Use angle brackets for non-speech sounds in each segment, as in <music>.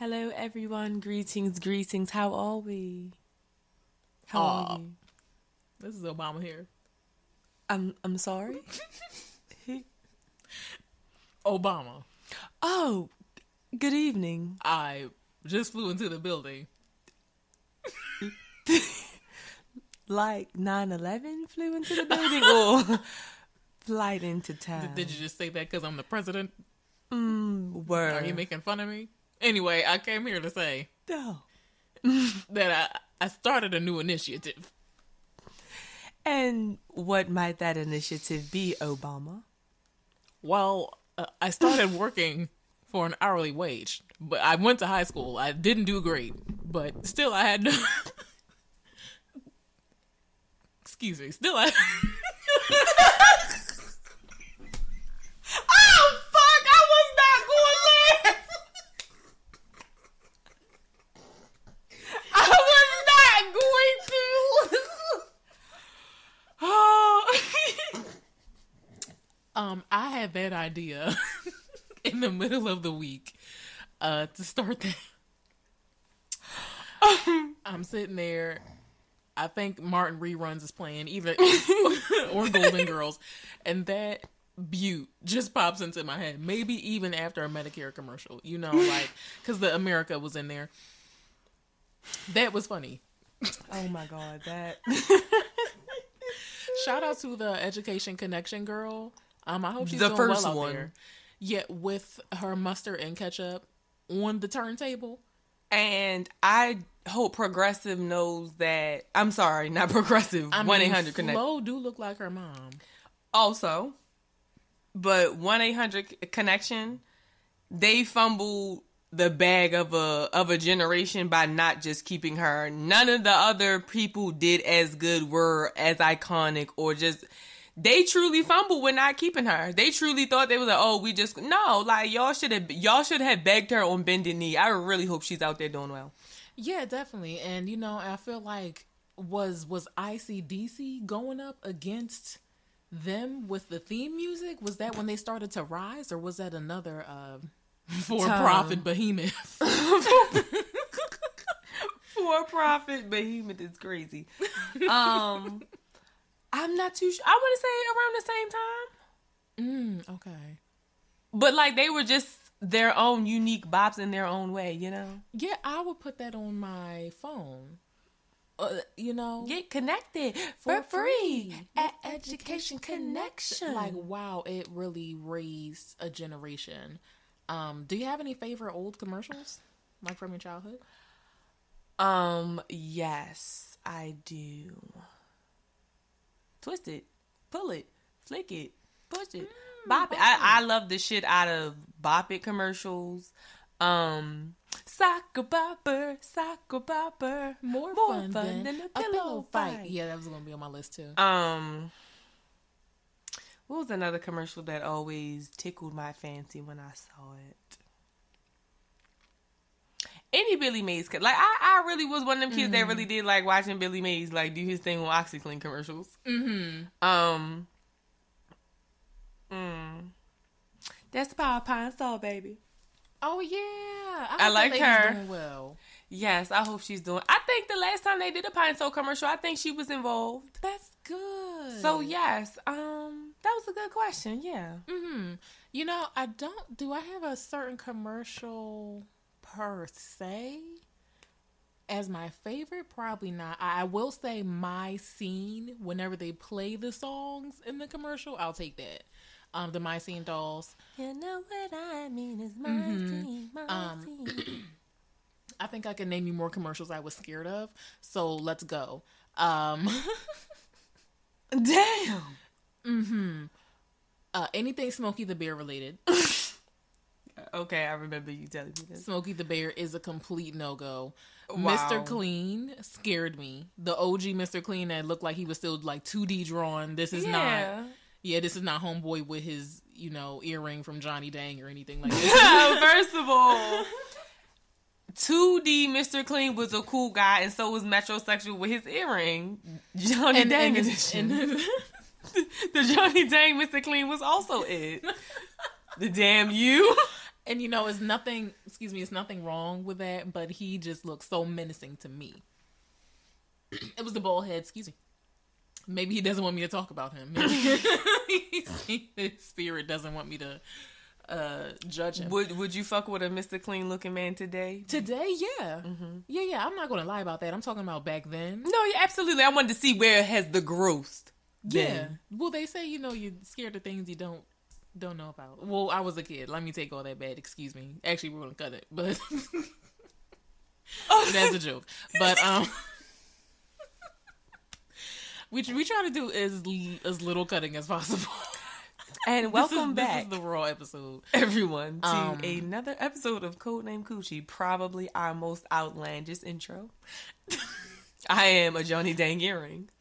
Hello, everyone. Greetings, greetings. How are we? How Aw. are you? This is Obama here. I'm I'm sorry. <laughs> Obama. oh, good evening. I just flew into the building. <laughs> Like 9/11 flew into the building, or <laughs> flight into town. Did you just say that because I'm the president? Mm, word. Are you making fun of me? Anyway, I came here to say No. <laughs> that I, I started a new initiative. And what might that initiative be, Obama? Well, uh, I started <laughs> working for an hourly wage, but I went to high school. I didn't do great, but still I had to. <laughs> Excuse me. Still I. oh fuck! I was not going last. I was not going to. oh. Um, I had that idea <laughs> in the middle of the week uh, to start that. <laughs> I'm sitting there. I think Martin reruns is playing, either <laughs> or Golden Girls, and that Butte just pops into my head. Maybe even after a Medicare commercial, you know, like because the America was in there. That was funny. Oh my God, that. Shout out to the Education Connection girl. Um, I hope she's The doing first well out one. there. Yeah, with her mustard and ketchup on the turntable. And I hope Progressive knows that. I'm sorry, not <laughs> Progressive. One eight hundred connect. Flo do look like her mom. Also, but one eight hundred connection, they fumbled the bag of a of a generation by not just keeping her. None of the other people did as good, were as iconic, or just. They truly fumbled with not keeping her. They truly thought they was like, oh, we just no, like y'all should have y'all should have begged her on bended knee. I really hope she's out there doing well. Yeah, definitely. And you know, I feel like was was ICDC going up against them with the theme music? Was that when they started to rise, or was that another uh, <laughs> for profit behemoth? <laughs> for profit behemoth is crazy. Um, <laughs> I'm not too sure. I want to say around the same time, mm, okay. but like they were just their own unique bops in their own way, you know. Yeah, I would put that on my phone. Uh, you know, Get connected for for free free at Education Connection. like wow, it really raised a generation. Um, do you have any favorite old commercials, like from your childhood? um, yes, I do. Twist it, pull it, flick it, push it, bop it. I, I love the shit out of bop it commercials. Um, soccer bopper, soccer bopper, More, More fun, fun than, than a a pillow pillow fight. fight. Yeah, that was gonna be on my list too. Um, what was another commercial that always tickled my fancy when I saw it? Any Billy Mays, co- like I, I really was one of them kids that really did like watching Billy Mays like do his thing on OxiClean commercials. mm-hmm. Um, mm, that's the power of pine sol, baby. Oh yeah, I, I like her. Doing well, Yes, I hope she's doing. I think the last time they did a pine sol commercial, I think she was involved. that's good. So yes, um, that was a good question. Yeah. hmm You know, I don't. Do I have a certain commercial per se as my favorite? Probably not. I, will say my scene whenever they play the songs in the commercial. I'll take that. Um, the My Scene dolls. You know what I mean is my Mhm. scene, my Um, scene. <clears throat> I think I can name you more commercials I was scared of. So let's go. Um, <laughs> Damn. <laughs> hmm Uh, anything Smokey the Bear related. <laughs> Okay, I remember you telling me this. Smokey the Bear is a complete no go. Wow. Mr. Clean scared me. The OG Mr. Clean that looked like he was still like 2D drawn. This is not. yeah. Yeah, this is not homeboy with his you know earring from Johnny Dang or anything like <laughs> that. First of all, 2D Mr. Clean was a cool guy, and so was Metrosexual with his earring. Johnny and, Dang and, edition. and- <laughs> the Johnny Dang Mr. Clean was also it. the damn you. And you know, it's nothing. Excuse me, it's nothing wrong with that. But he just looks so menacing to me. It was the bald head. Excuse me. Maybe he doesn't want me to talk about him. Maybe <laughs> his spirit doesn't want me to uh, judge him. Would Would you fuck with a Mr. Clean looking man today? Today, yeah, yeah, yeah. I'm not going to lie about that. I'm talking about back then. No, yeah, absolutely. I wanted to see where has the growth. Yeah. Well, they say you know you're scared of things you don't don't know about. Well, I was a kid. Let me take all that bad. Excuse me. Actually, we're gonna cut it, but <laughs> that's a joke. But um, <laughs> we we try to do as as little cutting as possible. <laughs> And welcome this is, back, This is the raw episode. everyone, to Um, another episode of Codename Coochie. Probably our most outlandish intro. I am a Johnny Dang earring. <laughs>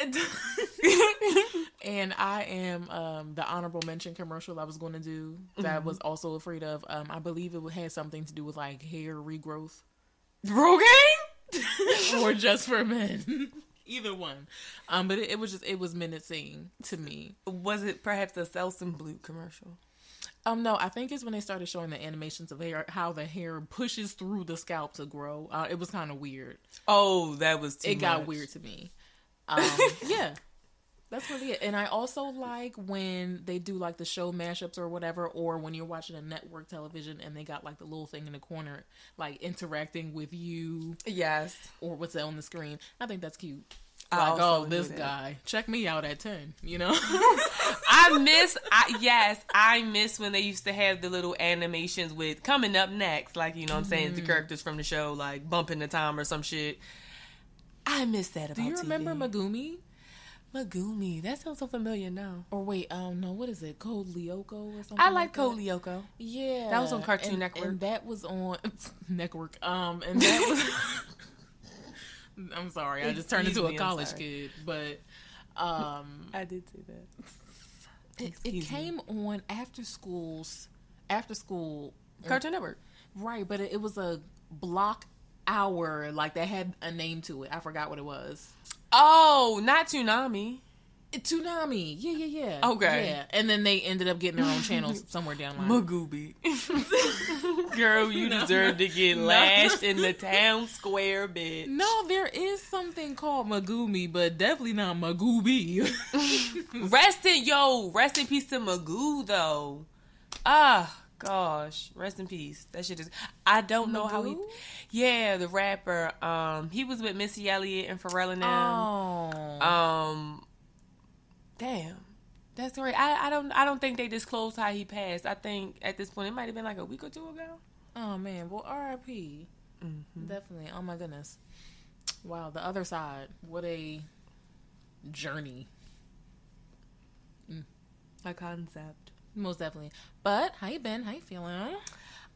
and I am um, the honorable mention commercial I was going to do that I was also afraid of. Um, I believe it had something to do with like hair regrowth. Rogaine? <laughs> or just for men. <laughs> Either one. Um, but it, it was just it was menacing to me. Was it perhaps a Selsun Blue commercial? Um, no, I think it's when they started showing the animations of hair, how the hair pushes through the scalp to grow. Uh, it was kind of weird. Oh, that was too it got weird to me. <laughs> Um, yeah, that's really it. And I also like when they do like the show mashups or whatever, or when you're watching a network television and they got like the little thing in the corner, like interacting with you Yes. or what's on the screen. I think that's cute. I Like, also oh, this that. guy, check me out at ten. You know, <laughs> I miss, I, yes, I miss when they used to have the little animations with coming up next, like, you know what I'm saying, Mm-hmm. the characters from the show, like bumping the time or some shit. I miss that about do you remember TV. magumi Miguzi? That sounds so familiar now. Or wait, um, no, what is it? Code Lyoko or something? I like that? Code Lyoko. Yeah, That was on Cartoon and, Network. and that was on <laughs> Network. Um, and that was. <laughs> I'm sorry, I just turned Excuse into a me, I'm college kid, but um, <laughs> I did say that. it, it came on after schools, after school, Cartoon Network. right? But it, it was a block hour, like that had a name to it. I forgot what it was. Oh, not Toonami. Toonami, yeah, yeah, yeah. Okay. yeah. And then they ended up getting their own channels <laughs> somewhere down the line. Magooby. <laughs> Girl, you deserve to get No. lashed in the town square, bitch. No, there is something called Miguzi, but definitely not Magooby. <laughs> Rest in yo, rest in peace to Magoo though. Ah, gosh, rest in peace. That shit is. I don't know how he. Yeah, the rapper. Um, he was with Missy Elliott and Pharrell and them. oh, Um, damn, that's right. I, I don't I don't think they disclosed how he passed. I think at this point it might have been like a week or two ago. oh man. Well, R.I.P. Definitely. Oh my goodness. Wow. The other side. What a journey. A concept. Most definitely. But how you been? How you feeling? Um,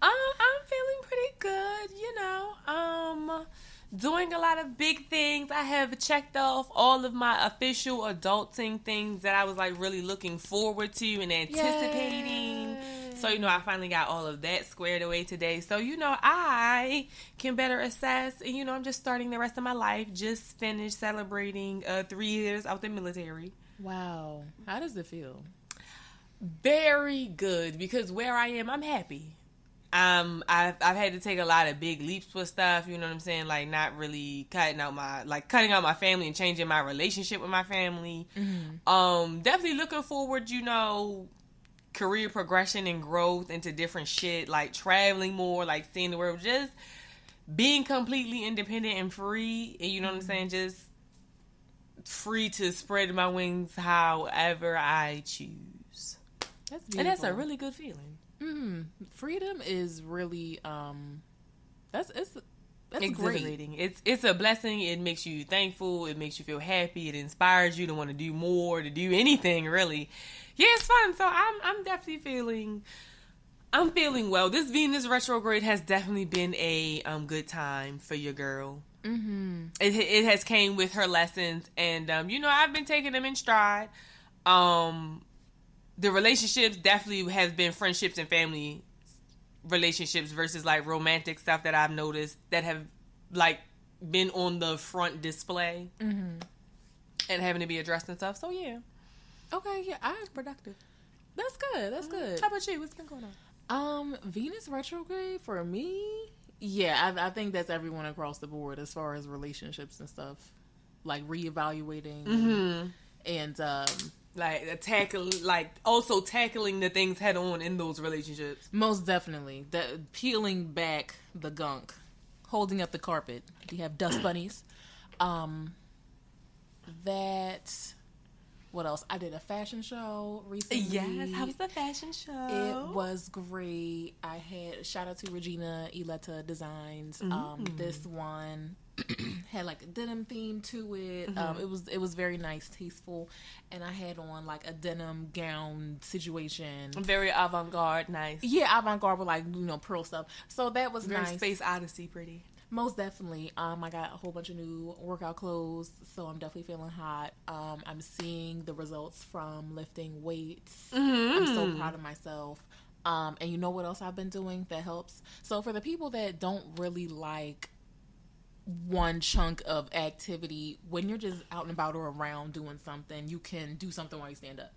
I'm feeling pretty good, you know. Um, doing a lot of big things. I have checked off all of my official adulting things that I was like really looking forward to and anticipating. Yay. So, you know, I finally got all of that squared away today. So, you know, I can better assess. And, you know, I'm just starting the rest of my life. Just finished celebrating uh, three years out the military. Wow. How does it feel? very good because where I am, I'm happy. Um, I've I've had to take a lot of big leaps with stuff. You know what I'm saying? Like not really cutting out my like cutting out my family and changing my relationship with my family. Um, definitely looking forward. You know, career progression and growth into different shit, like traveling more, like seeing the world, just being completely independent and free. And you know what I'm saying? Just free to spread my wings however I choose. That's And that's a really good feeling. Mm, freedom is really um that's it's that's great. Exhilarating. It's it's a blessing. It makes you thankful. It makes you feel happy. It inspires you to want to do more, to do anything really. Yeah, it's fun. So I'm I'm definitely feeling I'm feeling well. This Venus retrograde has definitely been a um good time for your girl. Mm-hmm. It it has came with her lessons, and um you know I've been taking them in stride. Um, the relationships definitely have been friendships and family relationships versus like romantic stuff that I've noticed that have like been on the front display Mm-hmm. and having to be addressed and stuff. So yeah. Okay, yeah, I was productive. That's good. That's good. How about you? What's been going on? Um, Venus retrograde for me. Yeah, I, I think that's everyone across the board as far as relationships and stuff, like reevaluating Mm-hmm. and um, Like tackle, like also tackling the things head on in those relationships. most definitely that peeling back the gunk, holding up the carpet. you have dust <clears throat> bunnies. Um, that. What else? I did a fashion show recently. Yes. how was the fashion show? It was great. I had shout out to Regina Ileta Designs. Um, this one <clears throat> had like a denim theme to it. Um, it was it was very nice, tasteful, and I had on like a denim gown situation. very avant garde, nice. Yeah, avant garde with like you know pearl stuff. So that was Very nice. space odyssey, pretty. Most definitely. Um, I got a whole bunch of new workout clothes, so I'm definitely feeling hot. Um, I'm seeing the results from lifting weights. I'm so proud of myself. Um, and you know what else I've been doing that helps? So for the people that don't really like one chunk of activity, when you're just out and about or around doing something, you can do something while you stand up.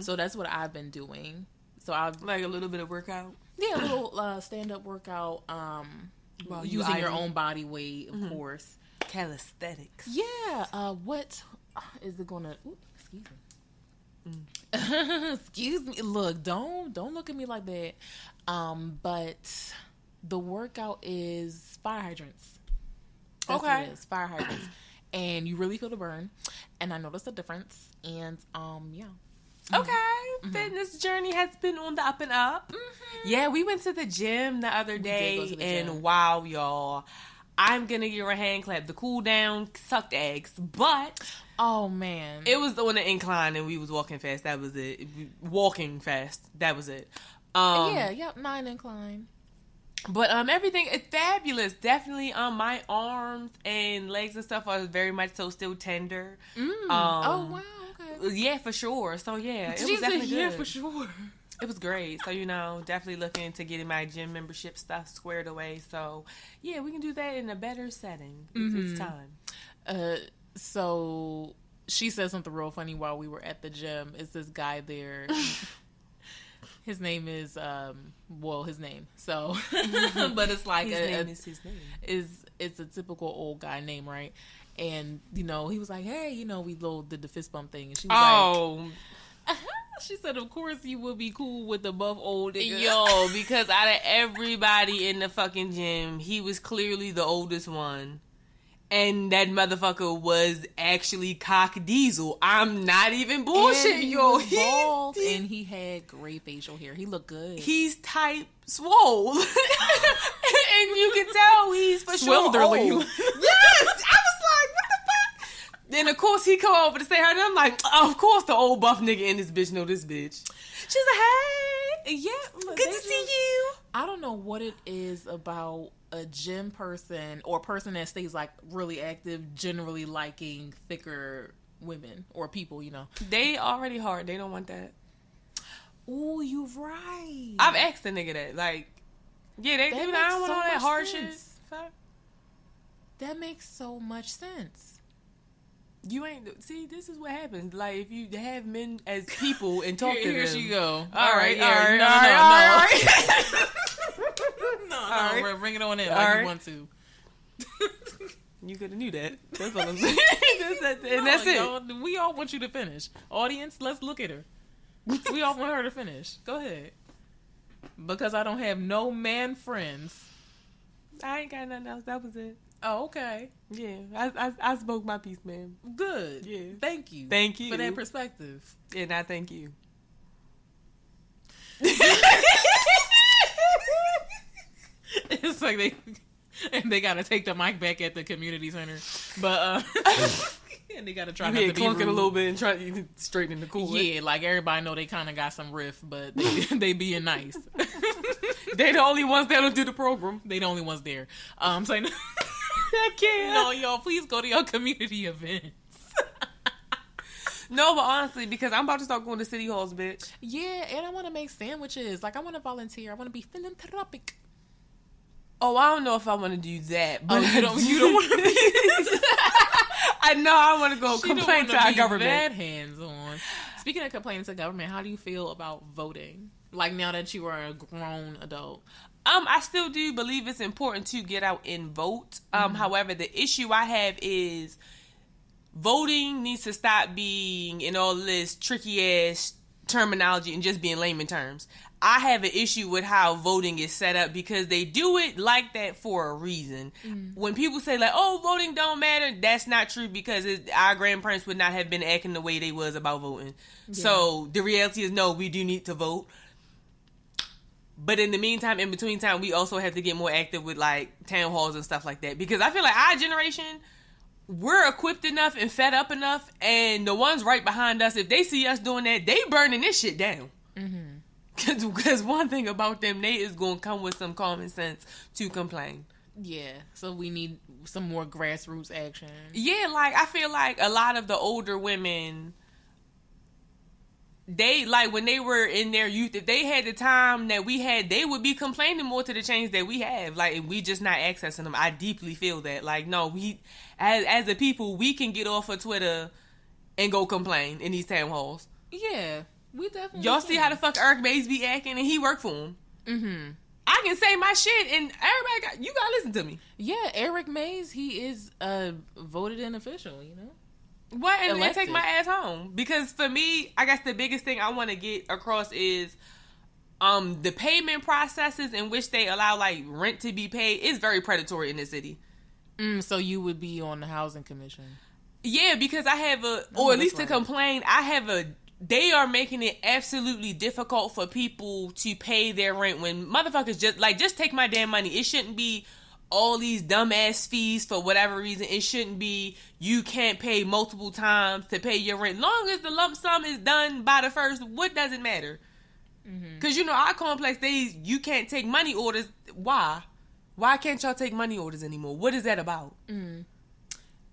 So that's what I've been doing. So I've Like a little bit of workout. yeah, a little uh, stand up workout. Um, you using your own body weight, of course. Calisthenics. Yeah. Uh, what is it gonna? Ooh, excuse me. <laughs> excuse me. Look, don't don't look at me like that. Um, but the workout is fire hydrants. That's what Okay. is, fire hydrants, <clears throat> and you really feel the burn. And I noticed a difference. And um, yeah. Okay, fitness journey has been on the up and up. Yeah, we went to the gym the other day, the and gym. wow, y'all, I'm gonna give her a hand clap. The cool down sucked eggs, but Oh man. it was on the incline, and we was walking fast. That was it. Walking fast. That was it. Um, yeah. Yep. Nine incline. But um, everything is fabulous. Definitely, um, my arms and legs and stuff are very much so still tender. Mm. Um, oh wow. Okay. Yeah, for sure. So yeah, it was definitely yeah, good. for sure. It was great. So you know, definitely looking to getting my gym membership stuff squared away. So yeah, we can do that in a better setting. It's, it's time. Uh, so she said something real funny while we were at the gym. Is this guy there? <laughs> his name is um, well, his name. So, <laughs> <laughs> but it's like His a, name a- is his name. is it's a typical old guy name, right? And you know, he was like, "Hey, you know, we little did the fist bump thing," and she was Oh, like, <laughs> "She said, of course you will be cool with the buff old nigga." yo, because out of everybody in the fucking gym, he was clearly the oldest one. And that motherfucker was actually cock diesel. I'm not even And bullshit, he yo. was bald, he's- and he had gray facial hair. He looked good. he's type swole, <laughs> and you can tell he's for sure old. yes, I was like, what the fuck? Then of course he come over to say her, and I'm like, of course the old buff nigga in this bitch know this bitch. She's like, hey, yeah, good to just- see you. I don't know what it is about a gym person or a person that stays like really active, generally liking thicker women or people, you know. They already hard. They don't want that. Oh, you right. I've asked the nigga that, like, yeah, they, That they be like, I don't want so all that hard sense. shit. That makes so much sense. You ain't see. This is what happens. Like if you have men as people and talk Here, to here them. she go. All right, all right, no, all no, right, no, all right. <laughs> no, All right. bring- it on in All like right. you want to. <laughs> You could have knew that. <laughs> That's what I'm saying. that's, that's, and No, that's it. y'all, we all want you to finish. Audience, let's look at her. we all want her to finish. Go ahead. Because I don't have no man friends. I ain't got nothing else. That was it. Oh, okay. Yeah, I I, I spoke my piece, man. Good. Yeah. Thank you. Thank you. For that perspective. And I thank you. <laughs> <laughs> it's like they and they gotta take the mic back at the community center. But uh <laughs> and they gotta try You not to be clunking a little bit and try to straighten the cool. Yeah, like everybody know they kind of got some riff, but they <laughs> they being nice. They the only ones that don't do the program. they the only ones there. Um, so I can't. no, y'all, please go to your community events. No, but honestly, because I'm about to start going to city halls, bitch. Yeah, and I want to make sandwiches. Like I want to volunteer. I want to be philanthropic. Oh, I don't know if I want to do that. But Oh, you don't- you don't wanna be- <laughs> I know I want to go She complain to our government. That hands on. Speaking of complaining to government, how do you feel about voting? Like now that you are a grown adult. Um, I still do believe it's important to get out and vote. Um, mm-hmm. however, the issue I have is voting needs to stop being in all this tricky ass terminology and just be in layman terms. I have an issue with how voting is set up because they do it like that for a reason. Mm. When people say like, "Oh, voting don't matter," that's not true because it, our grandparents would not have been acting the way they was about voting. Yeah. So the reality is, no, we do need to vote. But in the meantime, in between time, we also have to get more active with like town halls and stuff like that because I feel like our generation we're equipped enough and fed up enough, and the ones right behind us, if they see us doing that, they burning this shit down. <laughs> Because one thing about them, they is going to come with some common sense to complain. Yeah, so we need some more grassroots action. Yeah, like I feel like a lot of the older women they like when they were in their youth if they had the time that we had they would be complaining more to the change that we have. Like we just not accessing them. I deeply feel that. Like no we as as a people we can get off of twitter and go complain in these town halls. Yeah we definitely y'all can. see how the fuck eric mays be acting and he worked for him mm-hmm I can say my shit, and everybody got you. Gotta listen to me. Yeah, Eric Mays, he is a voted in official. You know, what and, and take my ass home because for me, I guess the biggest thing I want to get across is um the payment processes in which they allow like rent to be paid is very predatory in the city. Mm, so you would be on the housing commission. Yeah, because I have a, oh, or at least right. to complain, I have a. They are making it absolutely difficult for people to pay their rent when motherfuckers just like just take my damn money. It shouldn't be all these dumbass fees for whatever reason. It shouldn't be you can't pay multiple times to pay your rent. Long as the lump sum is done by the first, what does it matter? Because mm-hmm. you know our complex days, you can't take money orders. Why? Why can't y'all take money orders anymore? What is that about? Mm.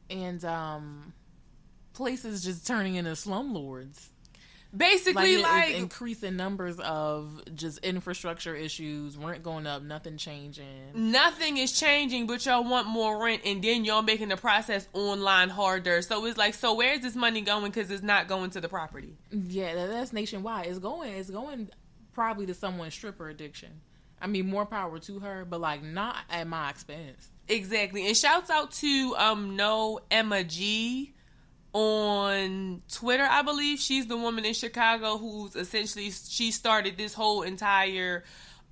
And um, places just turning into slumlords basically like, like increasing numbers of just infrastructure issues, rent going up, nothing changing. Nothing is changing, but y'all want more rent, and then y'all making the process online harder. So it's like, so where's this money going? Because it's not going to the property. Yeah, that's nationwide. It's going. It's going probably to someone's stripper addiction. I mean, more power to her, but like not at my expense. Exactly. And shouts out to um no Emma G on Twitter, I believe. She's the woman in Chicago who's essentially she started this whole entire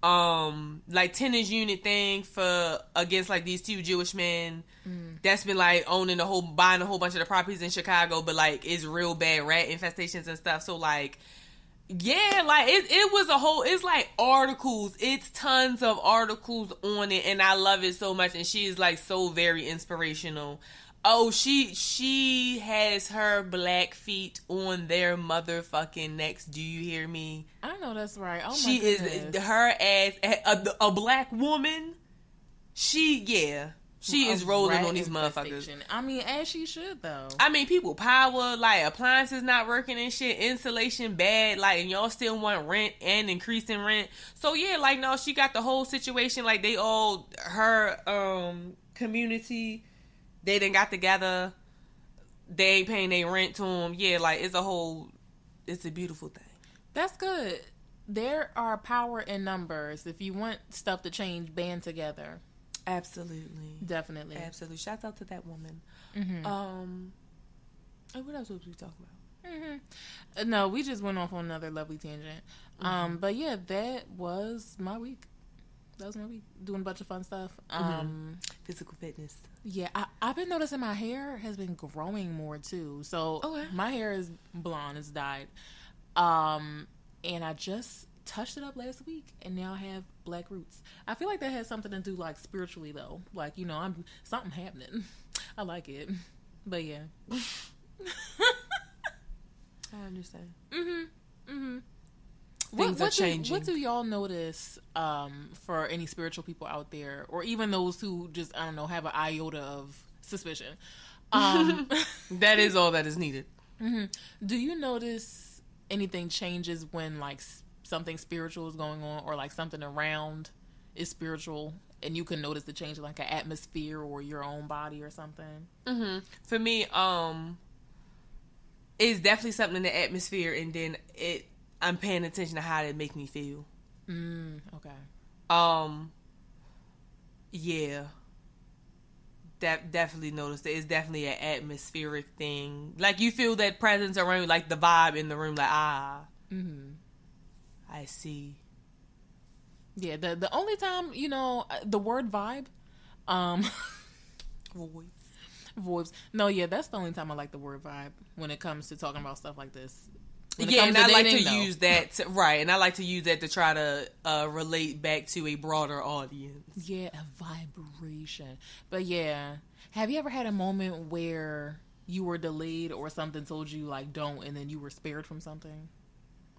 um like tenants unit thing for against like these two Jewish men mm. that's been like owning a whole buying a whole bunch of the properties in Chicago but like it's real bad rat infestations and stuff. So like yeah like it, it was a whole it's like articles. It's tons of articles on it and I love it so much. And she is like so very inspirational Oh, she she has her black feet on their motherfucking necks. Do you hear me? I know that's right. Oh she goodness. is her ass a, a, black woman. She yeah. She a is rolling on these motherfuckers. I mean, as she should though. I mean, people power like appliances not working and shit, insulation bad, like and y'all still want rent and increasing rent. So yeah, like no, she got the whole situation. Like they all her um community they then got together. They ain't paying their rent to them. Yeah, like it's a whole. It's a beautiful thing. That's good. There are power in numbers. If you want stuff to change, band together. Absolutely. Definitely. Absolutely. Shouts out to that woman. Mm-hmm. Um. what else was we talking about? Mm-hmm. No, we just went off on another lovely tangent. Mm-hmm. Um, but yeah, that was my week that was my week. Doing a bunch of fun stuff. Mm-hmm. Um, Physical fitness. Yeah, I, have been noticing my hair has been growing more too. So okay. my hair is blonde, it's dyed. Um, and I just touched it up last week, and now I have black roots. I feel like that has something to do like spiritually though. Like you know, I'm something happening. <laughs> I like it, but yeah. <laughs> I understand. Mm Mhm. Mm Mhm what, what do, what do y'all notice um, for any spiritual people out there, or even those who just I don't know have an iota of suspicion? Um, <laughs> <laughs> that is all that is needed. Mm-hmm. Do you notice anything changes when like something spiritual is going on, or like something around is spiritual, and you can notice the change in like an atmosphere or your own body or something? Mm-hmm. For me, um, it's definitely something in the atmosphere, and then it I'm paying attention to how it make me feel. Mm, okay. Um, yeah, that definitely noticed it. It's definitely an atmospheric thing. Like you feel that presence around, you, like the vibe in the room. Like ah, Mm-hmm. I see. Yeah. The the only time you know uh, the word vibe, um, <laughs> Voice. vibes. No, yeah, that's the only time I like the word vibe when it comes to talking about stuff like this. Yeah, and I like to though. use that to, right, and I like to use that to try to uh, relate back to a broader audience. Yeah, a vibration. But yeah, have you ever had a moment where you were delayed or something told you like don't, and then you were spared from something?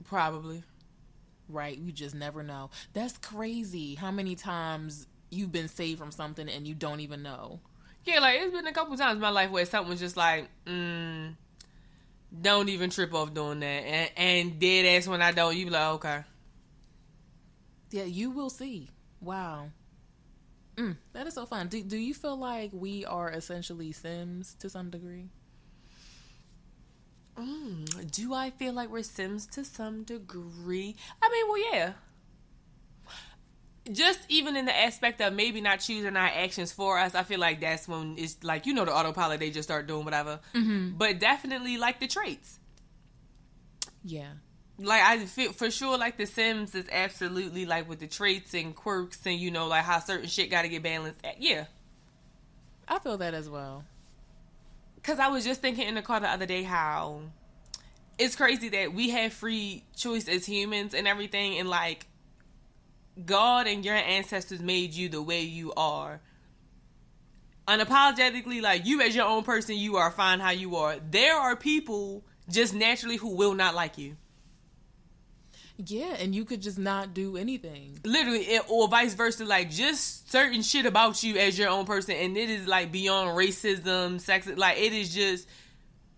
Probably. Right? You just never know. That's crazy. How many times you've been saved from something and you don't even know? Yeah, like it's been a couple times in my life where something was just like, mm, don't even trip off doing that, and, and dead ass when I don't, you be like, okay. Yeah, you will see. Wow. Mm, that is so fun. Do, do you feel like we are essentially Sims to some degree? Mm, do I feel like we're Sims to some degree? I mean, well, yeah. Just even in the aspect of maybe not choosing our actions for us, I feel like that's when it's like you know the autopilot they just start doing whatever. Mm-hmm. But definitely like the traits. Yeah. like I feel for sure like the Sims is absolutely like with the traits and quirks and you know like how certain shit got to get balanced. Yeah, I feel that as well. because I was just thinking in the car the other day how it's crazy that we have free choice as humans and everything, and like God and your ancestors made you the way you are. Unapologetically, like you as your own person, you are fine how you are. There are people just naturally who will not like you. Yeah, and you could just not do anything. literally it, or vice versa like just certain shit about you as your own person and it is like beyond racism sex like it is just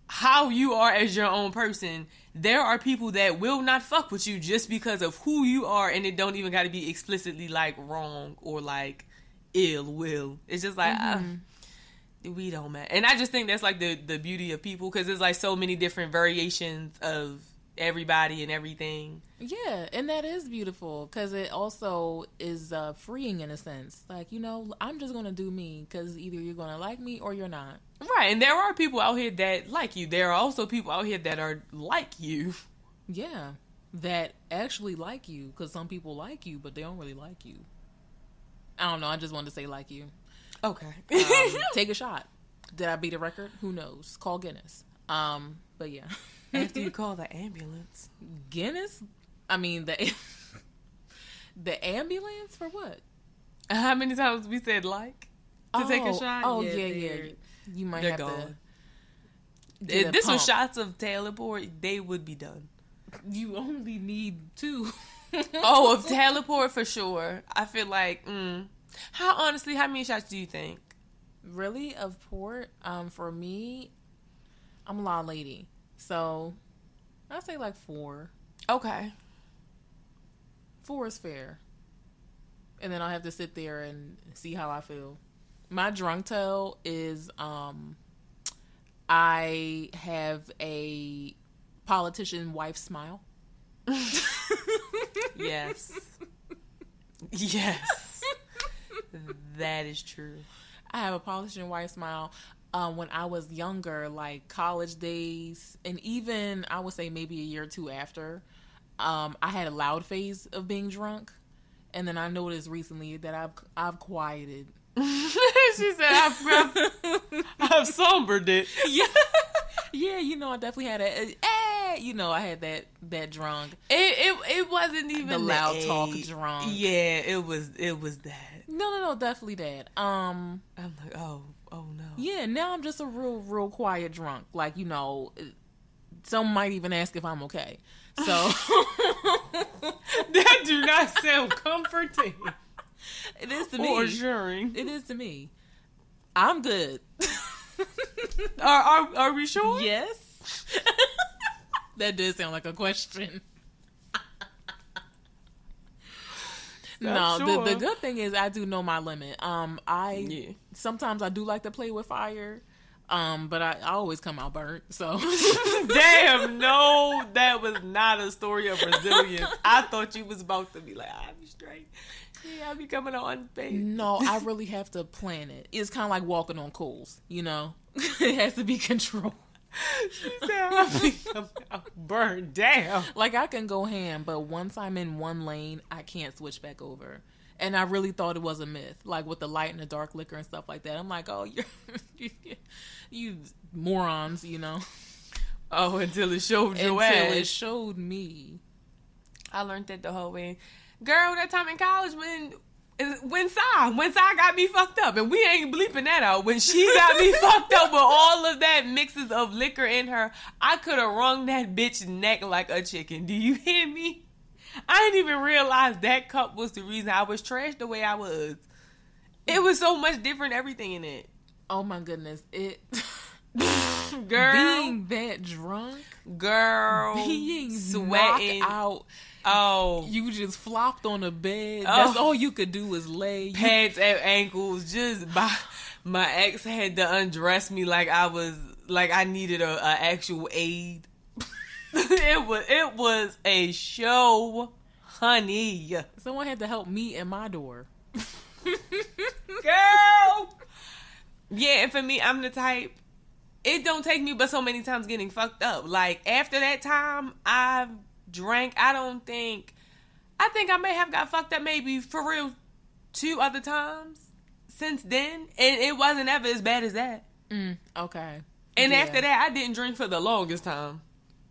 how you are as your own person there are people that will not fuck with you just because of who you are and it don't even got to be explicitly like wrong or like ill will it's just like uh, we don't matter and i just think that's like the the beauty of people because there's like so many different variations of everybody and everything Yeah, and that is beautiful because it also is uh, freeing in a sense. Like, you know, I'm just going to do me because either you're going to like me or you're not. Right, and there are people out here that like you. There are also people out here that are like you. Yeah, that actually like you because some people like you, but they don't really like you. I don't know. I just wanted to say like you. Okay. Um, <laughs> take a shot. Did I beat a record? Who knows? Call Guinness. Um, but yeah, <laughs> After you call the ambulance. Guinness. I mean the <laughs> the ambulance for what? How many times we said like to take a Oh, shot? Oh yeah, yeah. they're- You might they're have gone. to. get If a this was shots of teleport, they would be done. You only need two. <laughs> oh, of teleport for sure. I feel like, mm, how honestly, how many shots do you think? really of port. Um, for me, I'm a law lady, so I say like four. Okay. Four is fair, and then I'll have to sit there and see how I feel. My drunk tale is um, I have a politician wife smile. <laughs> Yes. yes. That is true. I have a politician wife smile. Um, when I was younger, like college days, and even I would say maybe a year or two after, um, I had a loud phase of being drunk, and then I noticed recently that I've I've quieted. <laughs> <laughs> she said, I've, I've, <laughs> I've sombered it. <laughs> yeah, yeah, you know, I definitely had a, eh, you know, I had that that drunk, It, it it wasn't even the loud A. talk drunk. Yeah, it was it was that. No, no, no, definitely that. Um, I'm like, oh, oh no. Yeah, now I'm just a real, real quiet drunk. Like, you know, some might even ask if I'm okay. So, that do not sound comforting it is to <laughs> or me. assuring. It is to me. I'm good. <laughs> Are, are are we sure? yes. <laughs> that did sound like a question. no, Not the, the good thing is I do know my limit. Um, I Yeah. sometimes I do like to play with fire. Um, but I, I always come out burnt. So Damn, no, that was not a story of resilience. I thought you was about to be like, be straight. Yeah, I'll be coming on face. no, <laughs> I really have to plan it. It's kind of like walking on coals. You know, <laughs> it has to be controlled. She said, <laughs> coming burned down. Like I can go ham, but once I'm in one lane, I can't switch back over. And I really thought it was a myth, like with the light and the dark liquor and stuff like that. I'm like, oh, you're, you morons, you know. Oh, until it showed your Until ass. it showed me. I learned that the whole way. Girl, that time in college when when Sai, when Sai got me fucked up, and we ain't bleeping that out. When she got me <laughs> fucked up with all of that mixes of liquor in her, I could have wrung that bitch neck like a chicken. Do you hear me? I didn't even realize that cup was the reason I was trashed the way I was. It was so much different, everything in it. Oh my goodness, it. <laughs> Girl, being that drunk, girl, being sweating. out, Oh, you just flopped on a bed. Oh. That's all you could do was lay. You- pads at ankles. Just by my ex had to undress me like I was like I needed a, a actual aid. <laughs> it was it was a show, honey. Someone had to help me at my door. Girl. Yeah, and for me, I'm the type. It don't take me but so many times getting fucked up. Like after that time, I've drank. I don't think. I think I may have got fucked up maybe for real two other times since then, and it wasn't ever as bad as that. Mm, okay. And Yeah. after that, I didn't drink for the longest time,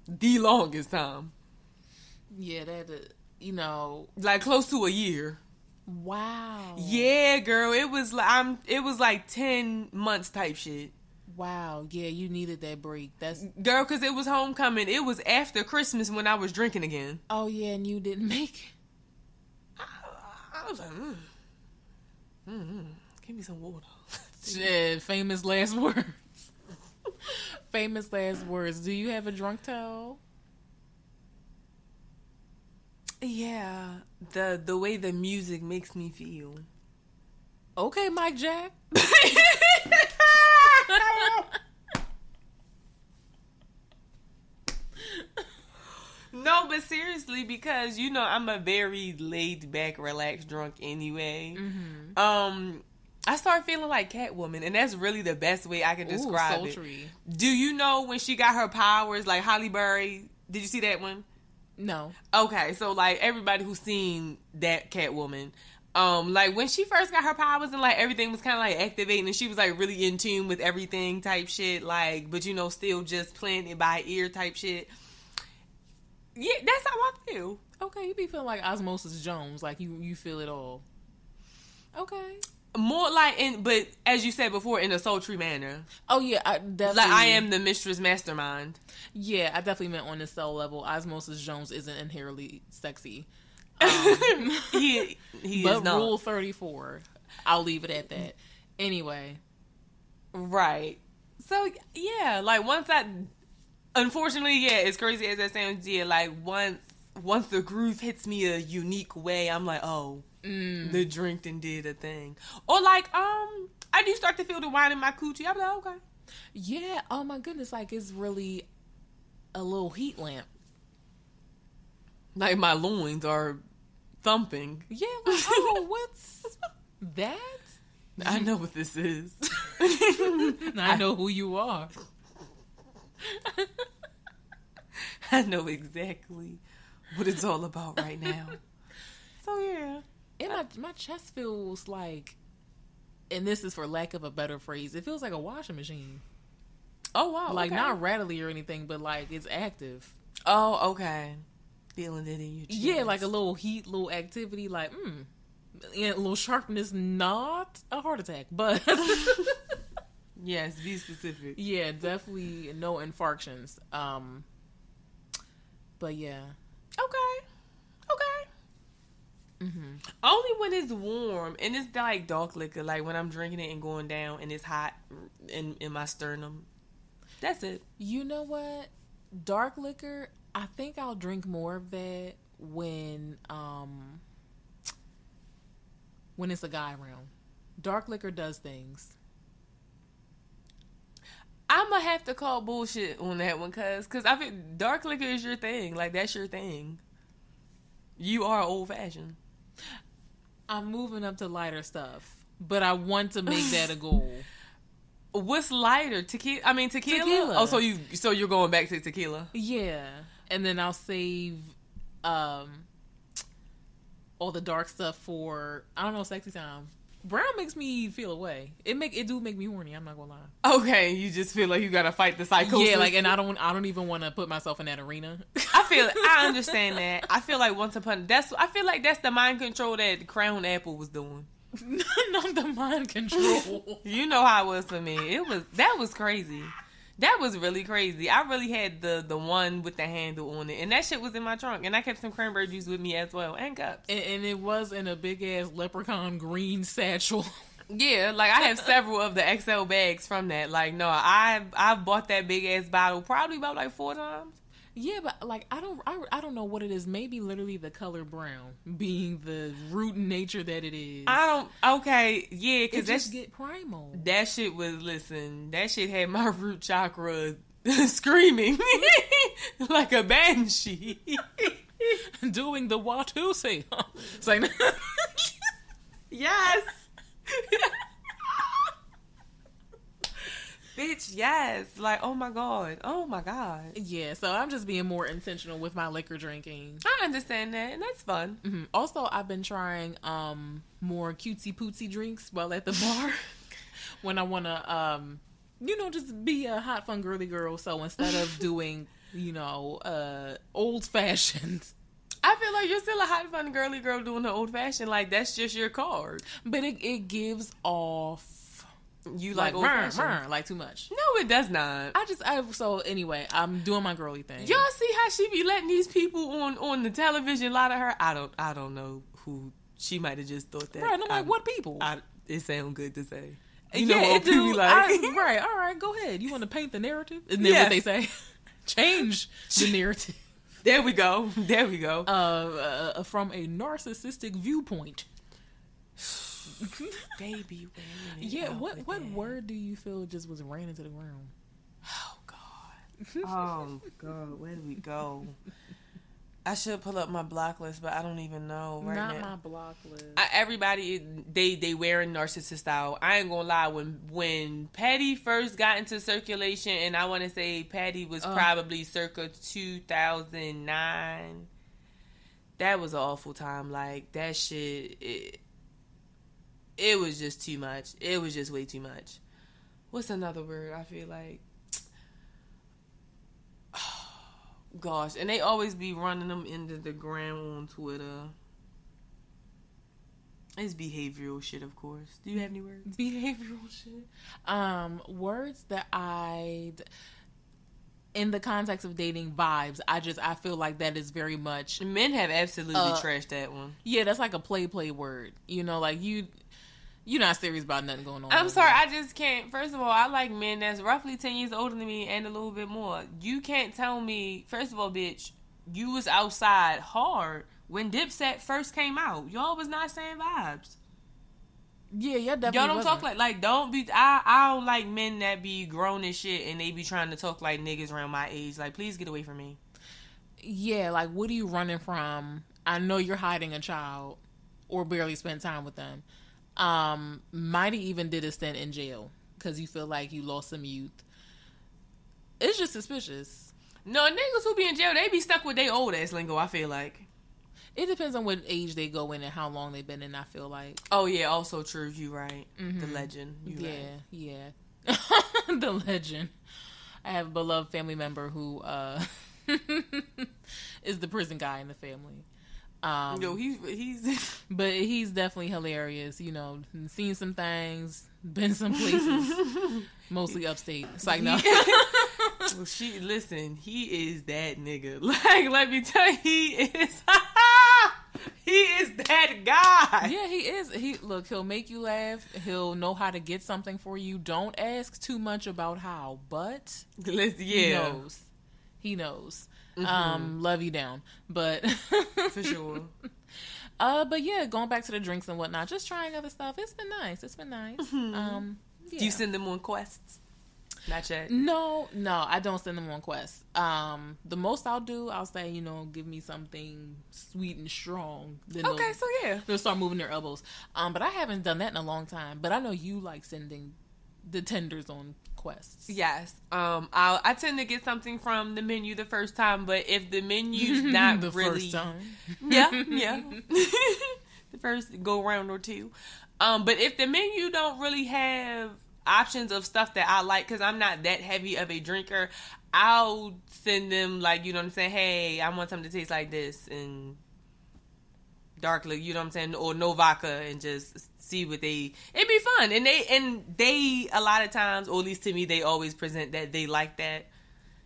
the longest time, Yeah, that. Uh, you know. like close to a year. Wow. Yeah, girl, it was like I'm. It was like ten months type shit. Wow. Yeah, you needed that break. That's. Girl, because it was homecoming. It was after Christmas when I was drinking again. Oh yeah, and you didn't make it. I, I was like, mm, mm, mm, give me some water. <laughs> Shit, famous last words. <laughs> famous last words. Do you have a drunk towel? yeah, the the way the music makes me feel. Okay, Mike Jack. <laughs> <laughs> No, but seriously, because you know I'm a very laid back, relaxed drunk anyway. Mm-hmm. Um, I start feeling like Catwoman, and that's really the best way I can describe Ooh, it. Do you know when she got her powers, like Halle Berry? Did you see that one? No. Okay, so like everybody who's seen that Catwoman, um, like when she first got her powers and like everything was kind of like activating, and she was like really in tune with everything type shit, like but you know still just playing it by ear type shit. Yeah, that's how I feel. Okay, you be feeling like Osmosis Jones, like you you feel it all. Okay. More like in, but as you said before, in a sultry manner. Oh yeah, I definitely. Like I am the mistress mastermind. Yeah, I definitely meant on the cell level. Osmosis Jones isn't inherently sexy. Um, <laughs> he he but is not Rule Thirty Four, I'll leave it at that. Anyway, right. So yeah, like once I, unfortunately, yeah, as crazy as that sounds, yeah, like once once the groove hits me a unique way, I'm like, oh, mm, the drink and did a thing, or like um, I do start to feel the wine in my coochie. I'm like, okay, yeah. Oh my goodness, like it's really a little heat lamp. like my loins are thumping. Yeah. Like, oh, what's that? I know what this is. <laughs> I know who you are. <laughs> I know exactly what it's all about right now. So yeah. And my my chest feels like, and this is for lack of a better phrase, it feels like a washing machine. Oh wow. like okay. not rattly or anything, but like it's active. Oh okay. Feeling it in your chest. Yeah, like a little heat, little activity, like mm, yeah, a little sharpness. Not a heart attack, but <laughs> Yes, be specific. yeah, definitely no infarctions. Um, but yeah, Okay. Okay. hmm Only when it's warm and it's like dark liquor, like when I'm drinking it and going down and it's hot in in my sternum. That's it. you know what? Dark liquor. I think I'll drink more of that when um when it's a guy around. Dark liquor does things. I'm gonna have to call bullshit on that one, cause, cause I think dark liquor is your thing. Like that's your thing. You are old fashioned. I'm moving up to lighter stuff, but I want to make <laughs> that a goal. What's lighter? Tequila. I mean tequila? Tequila. Oh, so you so you're going back to tequila? Yeah, and then I'll save um all the dark stuff for I don't know sexy time. Brown makes me feel away. It make it do make me horny. I'm not gonna lie. Okay, you just feel like you gotta fight the psychosis. Yeah, like, and I don't I don't even want to put myself in that arena. <laughs> I feel I understand that. I feel like once upon that's I feel like that's the mind control that Crown Apple was doing. <laughs> Not the mind control. <laughs> You know how it was for me. It was that was crazy. That was really crazy. I really had the the one with the handle on it, and that shit was in my trunk. And I kept some cranberry juice with me as well, and cups. and, and it was in a big ass leprechaun green satchel. <laughs> Yeah, like I have several of the XL bags from that. Like, no, I I've bought that big ass bottle probably about like four times. Yeah, but like I don't I, I don't know what it is. Maybe literally the color brown being the root nature that it is. I don't. Okay, yeah, because that's get primal. that shit was listen. That shit had my root chakra <laughs> screaming <laughs> like a banshee. <laughs> Doing the Watusi. It's like yes. Bitch, yes. Like, oh my god. Oh my god. Yeah, so I'm just being more intentional with my liquor drinking. I understand that, and that's fun. Mhm. Also, I've been trying um more cutesy pootsy drinks while at the <laughs> bar <laughs> when I want to um you know just be a hot fun girly girl. So instead of <laughs> doing you know uh old fashioned, I feel like you're still a hot fun girly girl doing the old fashioned. Like that's just your card. but it it gives off You like like, old like, too much. No, it does not. I just I so anyway, I'm doing my girly thing. Y'all see how she be letting these people on on the television lie to her? I don't I don't know who she might have just thought that. right? I'm like, I- what people? I, it sound good to say. yeah, You know what it do. people like. I- <laughs> right, all right, go ahead. You want to paint the narrative? Isn't that Yes. what they say? <laughs> Change the <laughs> narrative. there we go. There we go. uh, uh, from a narcissistic viewpoint. <laughs> Baby, wearing Yeah, out what what that. word do you feel just was ran into the ground? Oh God. Oh God. Where do we go? I should pull up my block list, but I don't even know right Not now. my block list. I, everybody they they wearing narcissist style. I ain't gonna lie. When when Patty first got into circulation, and I want to say Patty was Uh. probably circa two thousand nine. That was an awful time. Like that shit. It, it was just too much. It was just way too much. What's another word? I feel like. <sighs> Gosh, and they always be running them into the ground on Twitter. It's behavioral shit, of course. Do you have any words? <laughs> Behavioral shit. Um, words that I, in the context of dating vibes, I just I feel like that is very much Men have absolutely Uh, trashed that one. yeah. That's like a play play word. You know, like you, you're not serious about nothing going on. I'm sorry. I just can't. First of all, I like men that's roughly 10 years older than me and a little bit more. You can't tell me, first of all, bitch, you was outside hard when Dipset first came out. Y'all was not saying vibes. yeah, yeah, definitely. Y'all don't wasn't. talk like like don't be I I don't like men that be grown as shit and they be trying to talk like niggas around my age. Like please get away from me. yeah, like what are you running from? I know you're hiding a child or barely spend time with them. Um, Mighty even did a stint in jail because you feel like you lost some youth. It's just suspicious. No niggas who be in jail, they be stuck with their old ass lingo. I feel like. It depends on what age they go in and how long they've been in. I feel like, Oh yeah, also true. You right. The legend. You yeah, right. yeah, <laughs> the legend. I have a beloved family member who uh <laughs> is the prison guy in the family. Um, Yo, he's he's <laughs> But he's definitely hilarious. You know, seen some things, been some places, <laughs> mostly upstate. It's like no, <laughs> well, she listen. He is that nigga. Like let me tell you, he is. he is that guy. yeah, he is. He look, he'll make you laugh. He'll know how to get something for you. Don't ask too much about how, but Listen, he yeah, knows. He knows. Um, love you down, but for sure. <laughs> Uh, but yeah, going back to the drinks and whatnot, just trying other stuff. It's been nice. It's been nice. Um, yeah. Do you send them on quests? Not yet. No, no, I don't send them on quests. Um, the most I'll do, I'll say, you know, give me something sweet and strong. Then Okay, so yeah. they'll start moving their elbows. Um, but I haven't done that in a long time. But I know you like sending the tenders on quests. Yes. Um I I tend to get something from the menu the first time, but if the menu's <laughs> not the really first time. <laughs> Yeah, yeah. <laughs> the first go round or two. Um but if the menu don't really have options of stuff that I like cuz I'm not that heavy of a drinker, I'll send them like, you know what I'm saying? Hey, I want something to taste like this and darkly, you know what I'm saying, or no vodka, and just see what they. It'd be fun, and they and they a lot of times, or at least to me, they always present that they like that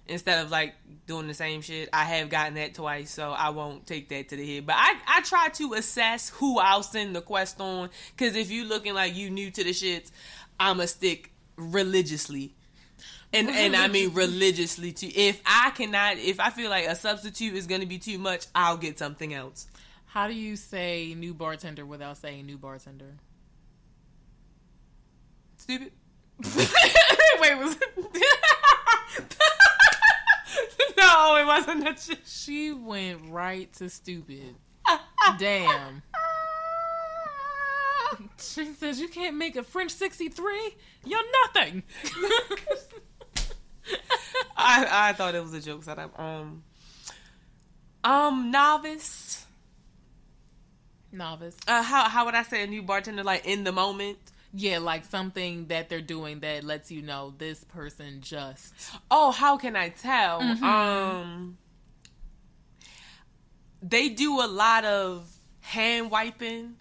instead of like doing the same shit. I have gotten that twice, so I won't take that to the head. But I I try to assess who I'll send the quest on, because if you looking like you new to the shits, I'ma stick religiously. And and I mean religiously too. If I cannot, if I feel like a substitute is gonna be too much, I'll get something else. How do you say new bartender without saying new bartender? Stupid. <laughs> Wait, was <laughs> no, it wasn't that shit. She went right to stupid. Damn. She says you can't make a French 63? You're nothing. <laughs> I I thought it was a joke setup. Um, um, novice. Novice. Uh, how how would I say a new bartender? Like in the moment. Yeah, like something that they're doing that lets you know this person just. Oh, how can I tell? Um, they do a lot of hand wiping,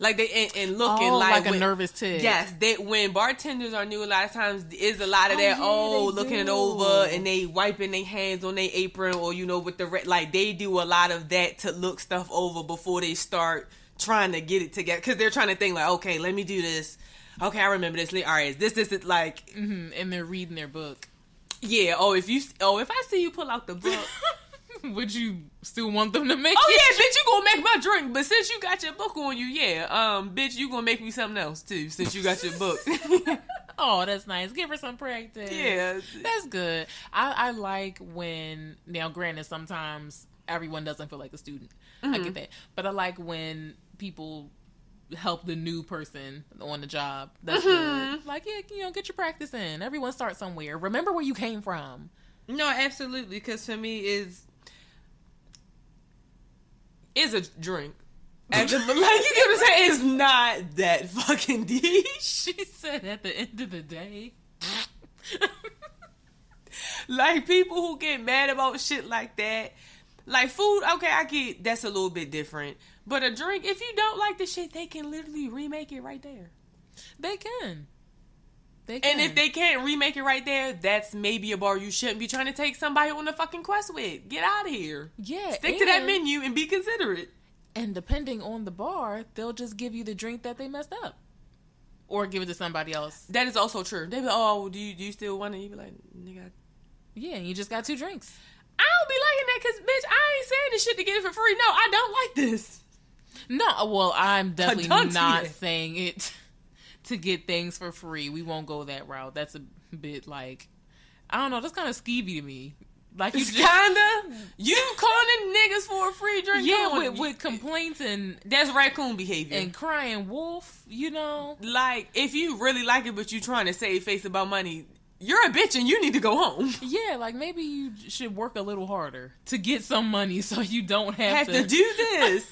like they and, and looking Oh, like, like a when- nervous tick. Yes, they when bartenders are new, a lot of times is a lot of Oh, that. Oh, looking it over and they wiping their hands on their apron or you know with the red like they do a lot of that to look stuff over before they start trying to get it together because they're trying to think like, okay, let me do this. Okay, I remember this. All right, is this this is like hmm and they're reading their book. yeah. Oh, if you oh if I see you pull out the book. <laughs> <laughs> Would you still want them to make Oh it? yeah, bitch, you gonna make my drink. But since you got your book on you, yeah, um, bitch, you gonna make me something else too. Since you got your book, <laughs> <laughs> Oh, that's nice. Give her some practice. yeah. That's good. I, I like when now granted sometimes everyone doesn't feel like a student. I Mm-hmm. get that. But I like when people help the new person on the job. That's Mm-hmm. good. Like, yeah, you know, get your practice in. Everyone starts somewhere. Remember where you came from. No, absolutely. Because for me, is is a drink. <laughs> As a, like you know what I'm saying? It's not that fucking deep. <laughs> She said at the end of the day. <laughs> Like people who get mad about shit like that. Like food, okay, I get that's a little bit different. But a drink, if you don't like the shit, they can literally remake it right there. They can. And if they can't remake it right there, that's maybe a bar you shouldn't be trying to take somebody on a fucking quest with. Get out of here. yeah, Stick to that menu and be considerate. And depending on the bar, they'll just give you the drink that they messed up. Or give it to somebody else. That is also true. They be like, oh, do you do you still want it? You be like, nigga, Yeah, you just got two drinks. I don't be liking that because bitch, I ain't saying this shit to get it for free. No, I don't like this. No, well, I'm definitely it. saying it to get things for free. We won't go that route. That's a bit like I don't know. That's kind of skeevy to me. Like you It's kinda you calling niggas for a free drink. yeah with, with complaints and that's raccoon behavior. and crying wolf. You know, like if you really like it, but you trying to save face about money, you're a bitch and you need to go home. <laughs> yeah. Like maybe you should work a little harder to get some money so you don't have, Have to do this.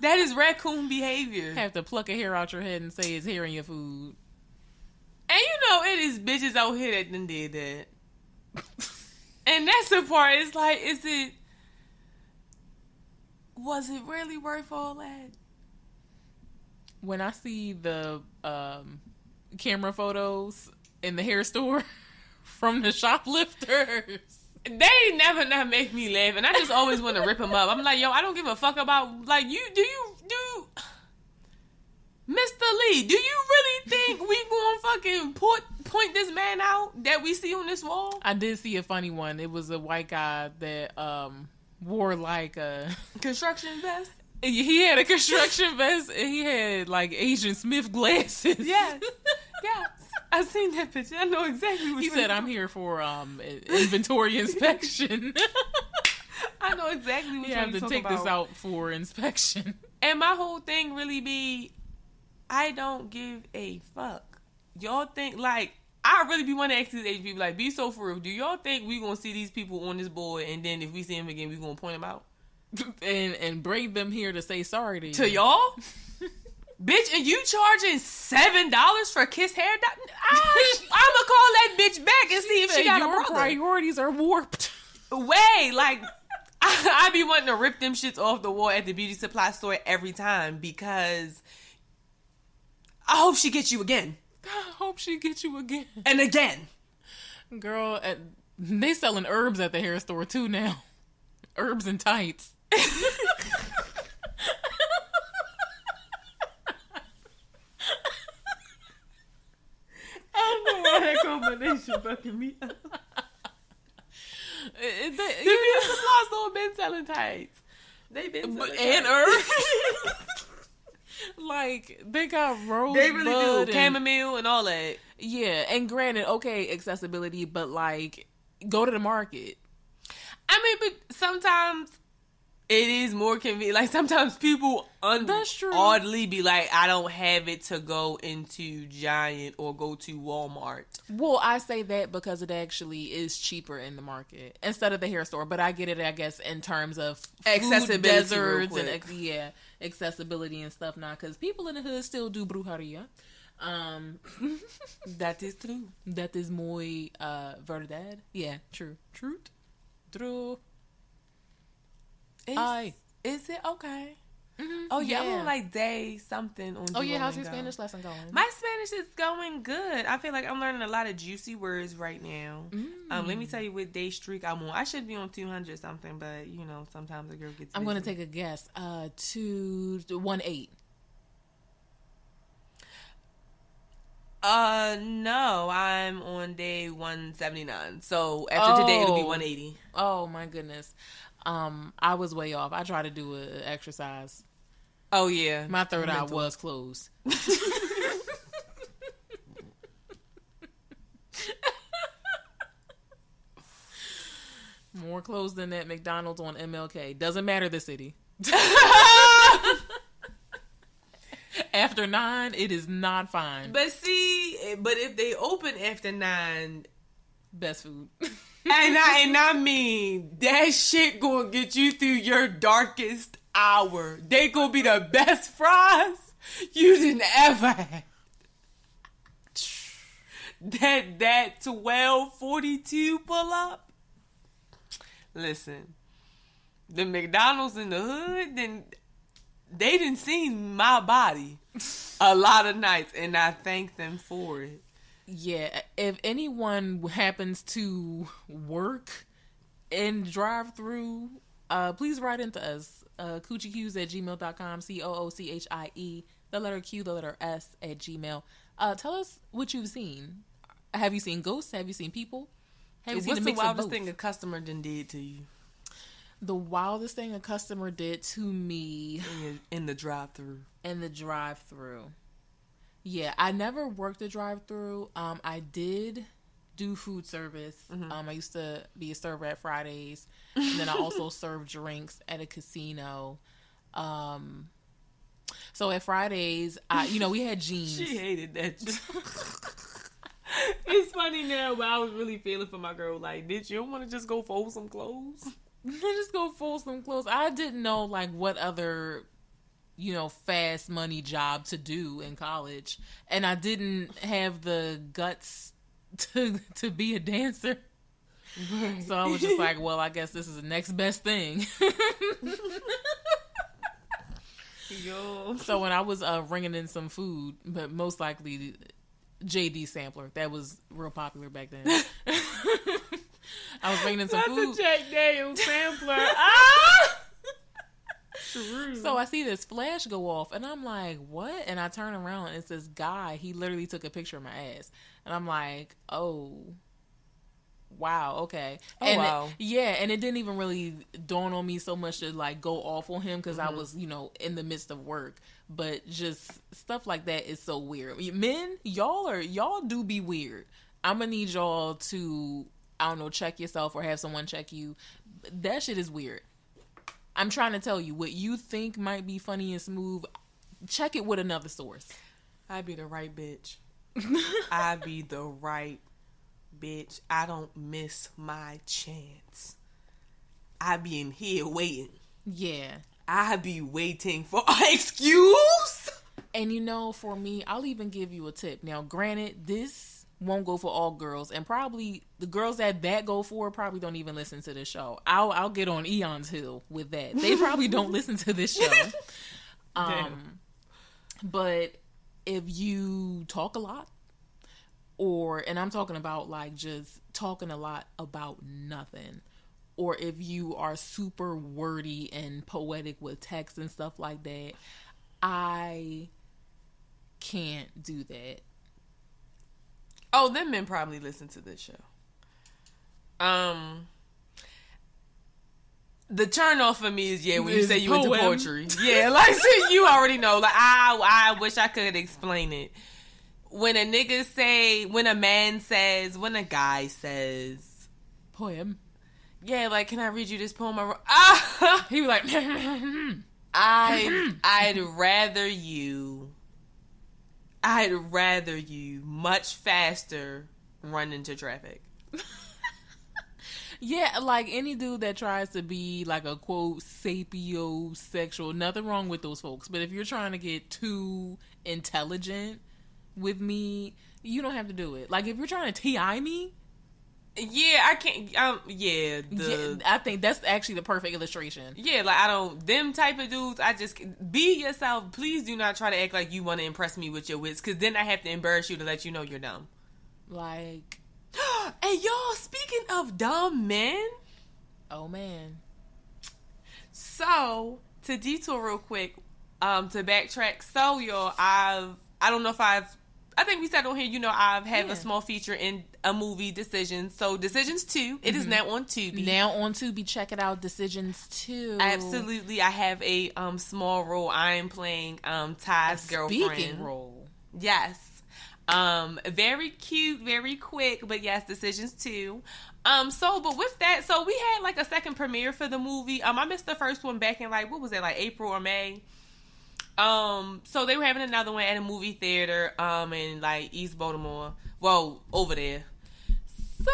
That is raccoon behavior. have to pluck a hair out your head and say it's hair in your food. And you know it is bitches out here that done did that. and that's the part. It's like, is it? Was it really worth all that? when I see the um, camera photos in the hair store <laughs> from the shoplifters. They never not make me laugh, and I just always want to rip them up. I'm like, yo, I don't give a fuck about like you. Do you do, Mr. Lee? Do you really think we going fucking put point this man out that we see on this wall? I did see a funny one. It was a white guy that um, wore like a. Construction vest. He had a construction vest and he had like Asian Smith glasses. Yes. <laughs> Yes. I seen that picture. I know exactly what He you said, "I'm here for um inventory <laughs> inspection. I know exactly what you you have to take this out for inspection." <laughs> And my whole thing really be, I don't give a fuck. Y'all think like I really be wanting to ask these age people like, be so for real. Do y'all think we gonna see these people on this board and then if we see them again, we gonna point them out and and bring them here to say sorry to you. to y'all? <laughs> bitch, and you charging seven dollars for kiss hair? I, I'm gonna call that bitch back and see if she got your a brother. priorities are warped. way. Like <laughs> I, I be wanting to rip them shits off the wall at the beauty supply store every time because I hope she gets you again I hope she gets you again, and again. girl. At, they selling herbs at the hair store too now. <laughs> Herbs and tights. I don't know why that combination fucking me up. It- The they- beauty supply store been selling tights. They been selling and herbs. like they got rose. They really do chamomile and all that. Yeah, and granted, okay, accessibility, but like, go to the market. I mean, but sometimes it is more convenient. Like sometimes people un- That's true. oddly be like, I don't have it to go into Giant or go to Walmart. Well, I say that because it actually is cheaper in the market instead of the hair store. But I get it, I guess, in terms of food Accessibility deserts and yeah, accessibility and stuff. Now, because people in the hood still do brujeria. Um, <laughs> That is true. that is muy uh verdad. Yeah, true, truth, true. Is, Aye. is it okay? Mhm, Oh yeah, I'm on like day something on. Oh yeah, how's your Spanish lesson going? My Spanish is going good. I feel like I'm learning a lot of juicy words right now. Um, let me Mm. tell you what day streak I'm on. I should be on 200 something, but you know, sometimes a girl gets. I'm gonna take a guess. Uh, two one eight. Uh, no, I'm on day 179. So after today, it'll be Oh. 180. Oh my goodness. Um, I was way off. I tried to do an exercise. Oh yeah, My third eye was closed. <laughs> More closed than that McDonald's on MLK. Doesn't matter the city. <laughs> After nine, it is not fine. But see, but if they open after nine, Best food. <laughs> and I and I mean that shit gonna get you through your darkest hour. They gonna be the best fries you didn't ever had. That that twelve forty two pull up. Listen, the McDonald's in the hood, then they didn't see my body a lot of nights, and I thank them for it. Yeah, if anyone happens to work in drive through, uh, please write into us. Uh, coochiecues at gmail.com, C O O C H I E, the letter Q, the letter S at gmail. Uh, tell us what you've seen. Have you seen ghosts? Have you seen people? Have you seen What's the wildest thing a customer done did to you The wildest thing a customer did to me in, your, in the drive-through? in the drive through. Yeah, I never worked the drive through. Um, I did do food service. Mm-hmm. Um, I used to be a server at Fridays, and then I also <laughs> served drinks at a casino. Um, so at Fridays, I you know we had <laughs> jeans. She hated that. <laughs> it's funny now, but I was really feeling for my girl. Like, bitch, you don't want to just go fold some clothes? just go fold some clothes. I didn't know like what other you know fast money job to do in college, and I didn't have the guts <laughs> to to be a dancer. So I was just like, well, I guess this is the next best thing. <laughs> Yo. so when I was uh, ringing in some food, but most likely JD sampler, that was real popular back then. <laughs> I was ringing in some That's food. a Jack Daniels sampler. ah! So I see this flash go off, and I'm like, "What?" And I turn around, and it's this guy. He literally took a picture of my ass, and I'm like, "Oh, wow, okay." Oh, and wow. yeah, and it didn't even really dawn on me so much to like go off on him because I mm-hmm. was, you know, in the midst of work. but just stuff like that is so weird. Men, y'all are y'all do be weird. I'm gonna need y'all to I don't know check yourself or have someone check you. That shit is weird. I'm trying to tell you what you think might be funny and smooth. Check it with another source. I'd be the right bitch. <laughs> I'd be the right bitch. I don't miss my chance. I be in here waiting. Yeah. I be waiting for an <laughs> excuse. And you know, for me, I'll even give you a tip. Now, granted, this won't go for all girls, and probably the girls that that go for probably don't even listen to this show. I'll I'll get on Eon's hill with that. They probably don't <laughs> listen to this show. Um, but if you talk a lot, or and I'm talking about like just talking a lot about nothing, or if you are super wordy and poetic with text and stuff like that, I can't do that. Oh, them men probably listen to this show. Um, the turn off for me is yeah when you say you into poem. poetry. Yeah, <laughs> like see, you already know. Like I, I wish I could explain it. When a nigga say, when a man says, when a guy says, Poem. yeah, like can I read you this poem? I wrote? <laughs> Ah, He was like, <laughs> I, I'd rather you. I'd rather you much faster run into traffic. <laughs> yeah, like any dude that tries to be like a quote sapiosexual, nothing wrong with those folks. But if you're trying to get too intelligent with me, you don't have to do it. Like if you're trying to ti me, Yeah, I can't. Um, yeah, the yeah, I think that's actually the perfect illustration. yeah, like I don't them type of dudes. I just be yourself. Please do not try to act like you want to impress me with your wits, because then I have to embarrass you to let you know you're dumb. Like, <gasps> and y'all, speaking of dumb men, oh man, so to detour real quick, um, to backtrack. So y'all, I've I don't know if I've. I think we said on here, you know, I've had Yeah. a small feature in a movie, decision. So Decisions 2, it is now on Tubi. now on Tubi, check it out. Decisions two. Absolutely, I have a um small role. I am playing um Ty's girlfriend. Speaking role. Yes. Um, very cute, very quick, but yes, decisions two. Um, so but with that, so we had like a second premiere for the movie. Um, I missed the first one back in like what was it, like April or May. Um, so they were having another one at a movie theater, um, in like East Baltimore. Well, over there. So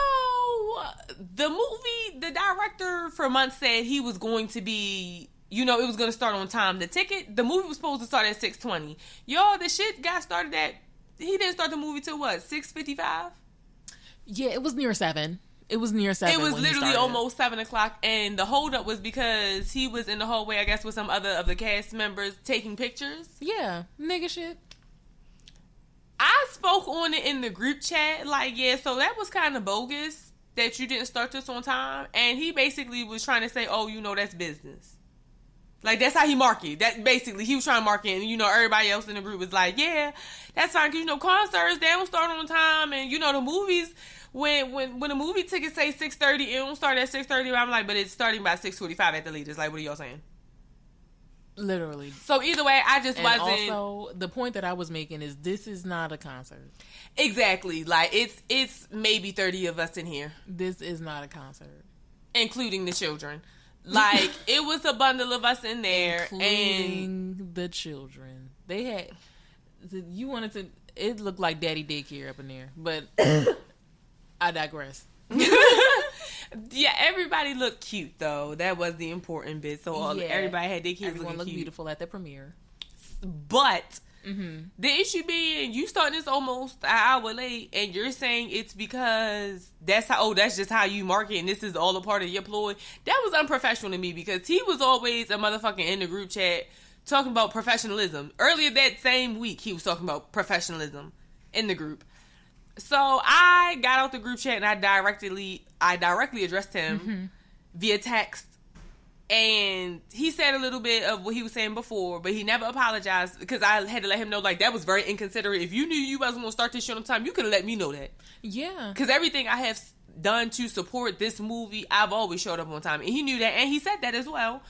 the movie, the director for months said he was going to be, you know, it was going to start on time. The ticket, the movie was supposed to start at six twenty. Y'all, the shit got started at. He didn't start the movie till what six fifty five. Yeah, it was near seven. It was near seven. It was literally almost seven o'clock, and the holdup was because he was in the hallway, I guess, with some other of the cast members taking pictures. Yeah, nigga shit. I spoke on it in the group chat, like, yeah, so that was kind of bogus that you didn't start this on time. And he basically was trying to say, oh, you know, that's business. Like, that's how he marketed. That basically, he was trying to market, and, you know, everybody else in the group was like, yeah, that's fine, because, you know, concerts, they don't start on time, and, you know, the movies, when when when the movie tickets say 6.30, it don't start at 6.30, I'm like, but it's starting by 6.45 at the latest. Like, what are y'all saying? Literally. So, either way, I just And wasn't... also, the point that I was making is this is not a concert. Exactly. Like, it's it's maybe 30 of us in here. This is not a concert. including the children. Like <laughs> it was a bundle of us in there, and Including the children. They had. You wanted to. It looked like daddy daycare up in there, but <coughs> I digress. <laughs> yeah, everybody looked cute though. That was the important bit. So all, Yeah. everybody had their kids Everyone looking beautiful at the premiere. But Mm-hmm. the issue being, you starting this almost an hour late, and you're saying it's because that's how. Oh, that's just how you market, and this is all a part of your ploy. That was unprofessional to me because he was always a motherfucker in the group chat talking about professionalism. Earlier that same week, he was talking about professionalism in the group. So I got out the group chat and I directly, I directly addressed him mm-hmm. via text and he said a little bit of what he was saying before, but he never apologized because I had to let him know like that was very inconsiderate. If you knew you wasn't gonna start this shit on time, you could have let me know that. Yeah. Because everything I have done to support this movie, I've always showed up on time, and he knew that, and he said that as well.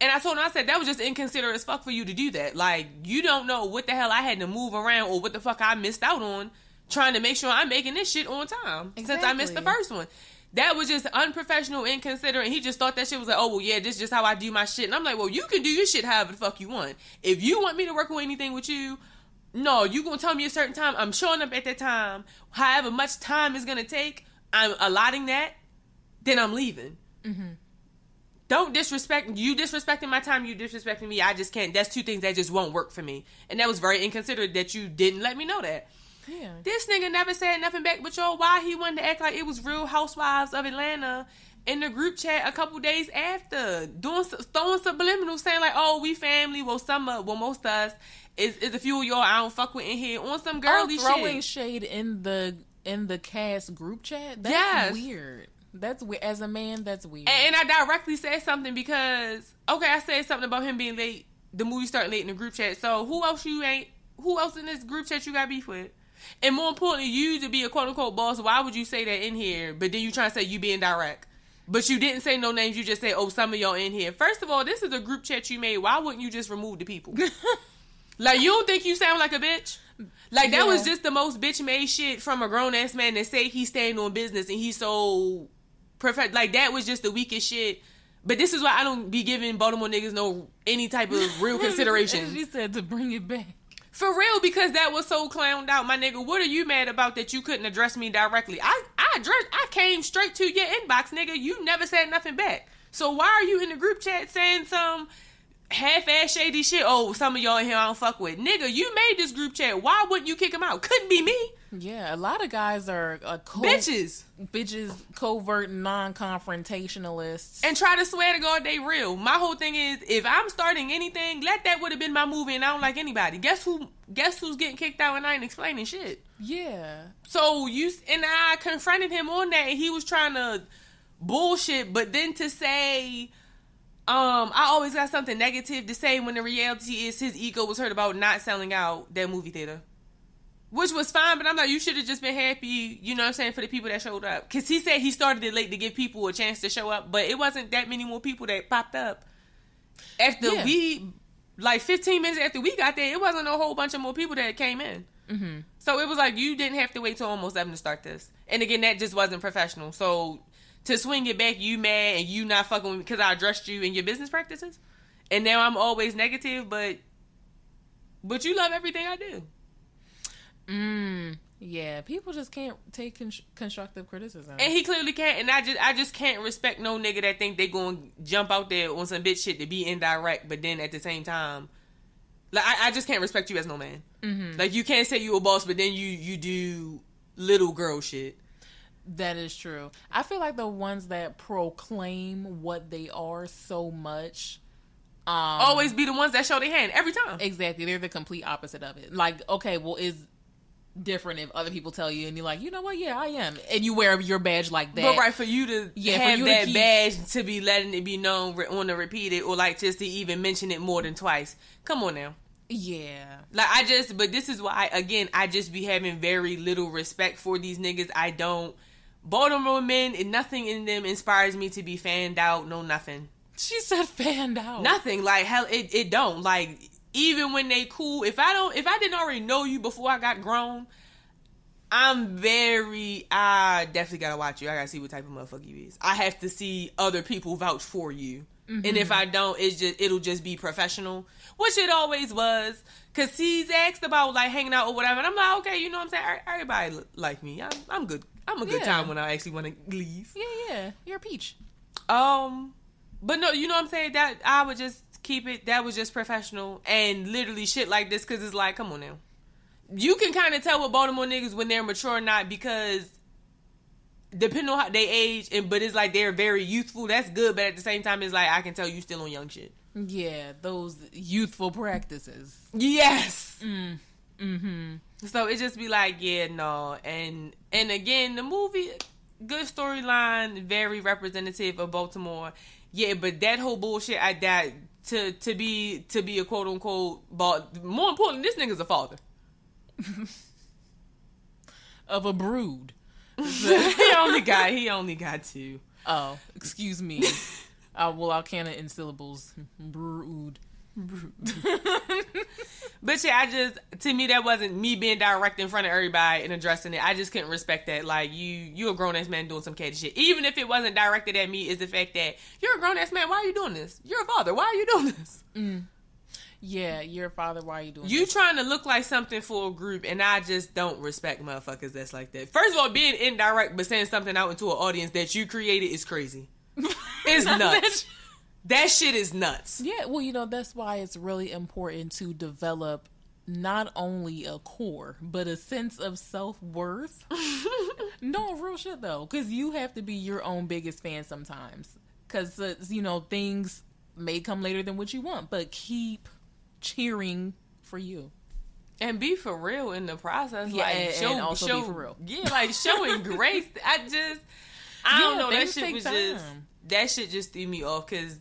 And I told him, I said, that was just inconsiderate as fuck for you to do that. Like, you don't know what the hell I had to move around or what the fuck I missed out on trying to make sure I'm making this shit on time since I missed the first one. That was just unprofessional, inconsiderate. He just thought that shit was like, oh, well, yeah, this is just how I do my shit. And I'm like, well, you can do your shit however the fuck you want. If you want me to work on anything with you, no, you gonna tell me a certain time. I'm showing up at that time. However much time is gonna take, I'm allotting that. Then I'm leaving. Mm-hmm. Don't disrespect you. Disrespecting my time. You disrespecting me. I just can't. That's two things that just won't work for me. And that was very inconsiderate that you didn't let me know that. Yeah. This nigga never said nothing back, but yo, why he wanted to act like it was Real Housewives of Atlanta in the group chat a couple days after, doing throwing subliminal, saying like, "Oh, we family." Well, some of, well, most of us is is a few of y'all I don't fuck with in here on some girly oh, throwing shit. shade in the in the cast group chat. That's Yes. weird. That's weird. As a man, that's weird. And, and I directly said something because okay, I said something about him being late. The movie starting late in the group chat. So who else you ain't? Who else in this group chat you got beef with? And more importantly, you to be a quote unquote boss. Why would you say that in here? But then you trying to say you being direct. But you didn't say no names. You just say, "Oh, some of y'all in here." First of all, this is a group chat you made. Why wouldn't you just remove the people? <laughs> like you don't think you sound like a bitch? Like that was just the most bitch made shit from a grown ass man that say he's staying on business and he's so perfect. Like that was just the weakest shit. But this is why I don't be giving Baltimore niggas no any type of real <laughs> consideration. she said to bring it back. For real, because that was so clowned out, my nigga. What are you mad about that you couldn't address me directly? I I addressed, I came straight to your inbox, nigga. You never said nothing back. So why are you in the group chat saying some half-ass shady shit? Oh, some of y'all in here I don't fuck with, nigga. You made this group chat. Why wouldn't you kick him out? Couldn't be me, Yeah, a lot of guys are uh, co- bitches. bitches, covert, non-confrontationalists. and try to swear to God they real. My whole thing is if I'm starting anything, let that would have been my movie and I don't like anybody. Guess who guess who's getting kicked out and I ain't explaining shit. yeah, So you and I confronted him on that and he was trying to bullshit, but then to say um, I always got something negative to say when the reality is his ego was hurt about not selling out that movie theater. Which was fine, but I'm like, you should have just been happy, you know what I'm saying, for the people that showed up. Because he said he started it late to give people a chance to show up, but it wasn't that many more people that popped up. After Yeah. we, like 15 minutes after we got there, it wasn't a whole bunch of more people that came in. mm-hmm. So it was like you didn't have to wait till almost seven to start this. And again, that just wasn't professional. So to swing it back, you mad and you not fucking with me because I addressed you in your business practices, and now I'm always negative, but but you love everything I do. mm, yeah. People just can't take con- constructive criticism. And he clearly can't, and I just I just can't respect no nigga that think they gonna jump out there on some bitch shit to be indirect, but then at the same time, like I, I just can't respect you as no man. Mhm. Like you can't say you a boss, but then you you do little girl shit. That is true. I feel like the ones that proclaim what they are so much, um, Always be the ones that show their hand every time. exactly. They're the complete opposite of it. Like, okay, well, is different if other people tell you and you're like, you know what? Yeah, I am, and you wear your badge like that. But right for you to Yeah, have you that keep- badge to be letting it be known on the repeated or like just to even mention it more than twice. Come on now. Yeah, Like I just, but this is why again I just be having very little respect for these niggas. I don't. Baltimore men, and nothing in them inspires me to be fanned out. No, nothing, she said fanned out. nothing. Like hell, it it don't. Like even when they cool, if I don't, if I didn't already know you before I got grown, I'm very. I definitely gotta watch you. I gotta see what type of motherfucker you is. I have to see other people vouch for you. And if mm-hmm. I don't, it's just it'll just be professional, which it always was. Cause he's asked about like hanging out or whatever, and I'm like, okay, you know what I'm saying. Everybody like me. I'm, I'm good. I'm a good Yeah. time when I actually want to leave. Yeah, yeah, you're a peach. Um, but no, you know what I'm saying. That I would just keep it. That was just professional and literally shit like this because it's like, come on now. You can kind of tell with Baltimore niggas when they're mature or not because depending on how they age and but it's like they're very youthful. That's good, but at the same time, it's like I can tell you still on young shit. Yeah, those youthful practices. Yes. Mm-hmm. So it just be like, yeah, no, and and again, the movie, good storyline, very representative of Baltimore. Yeah, but that whole bullshit, I that to to be to be a quote unquote, but more important, this nigga's a father. <laughs> Of a brood. <laughs> he only got he only got two. Oh, excuse me. <laughs> Uh, well, I'll can in syllables. Brood. brood. But yeah, I just to me that wasn't me being direct in front of everybody and addressing it. I just couldn't respect that. Like you, you a grown ass man doing some catty shit. Even if it wasn't directed at me, is the fact that you're a grown ass man. Why are you doing this? You're a father. Why are you doing this? Mm. Yeah, you're a father. Why are you doing? This? You this? trying to look like something for a group, and I just don't respect motherfuckers that's like that. First of all, being indirect but saying something out into an audience that you created is crazy. <laughs> It's nuts. That shit is nuts. Yeah, well, you know, that's why it's really important to develop not only a core, but a sense of self worth. <laughs> no, real shit though, because you have to be your own biggest fan sometimes. Because, uh, you know, things may come later than what you want, but keep cheering for you. And be for real in the process. Yeah, like and- show, and also be for real. Yeah, like showing <laughs> grace. I just, I don't know. That shit was just that shit just threw me off because.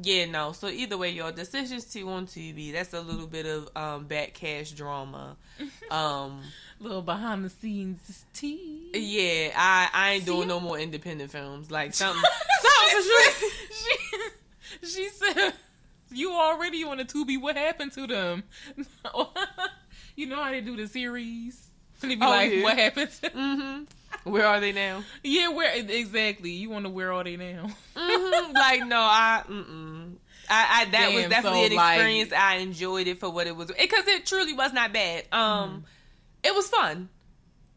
Yeah, no. So either way, your decisions two on TV. That's a little bit of um back cash drama. <laughs> Um Little behind the scenes tea. yeah, I I ain't doing no more independent films. Like <laughs> something something for sure. she, she said, "You already on the Tubi. What happened to them? <laughs> you know how they do the series? And they be Oh, like, yeah. what happened? To Mhm. Where are they now? yeah, where exactly? You want to where are they now? Mhm. <laughs> Like no, I mm-mm. I, I that was definitely so, an like- experience. I enjoyed it for what it was because it truly was not bad. Um, Mm-hmm. it was fun.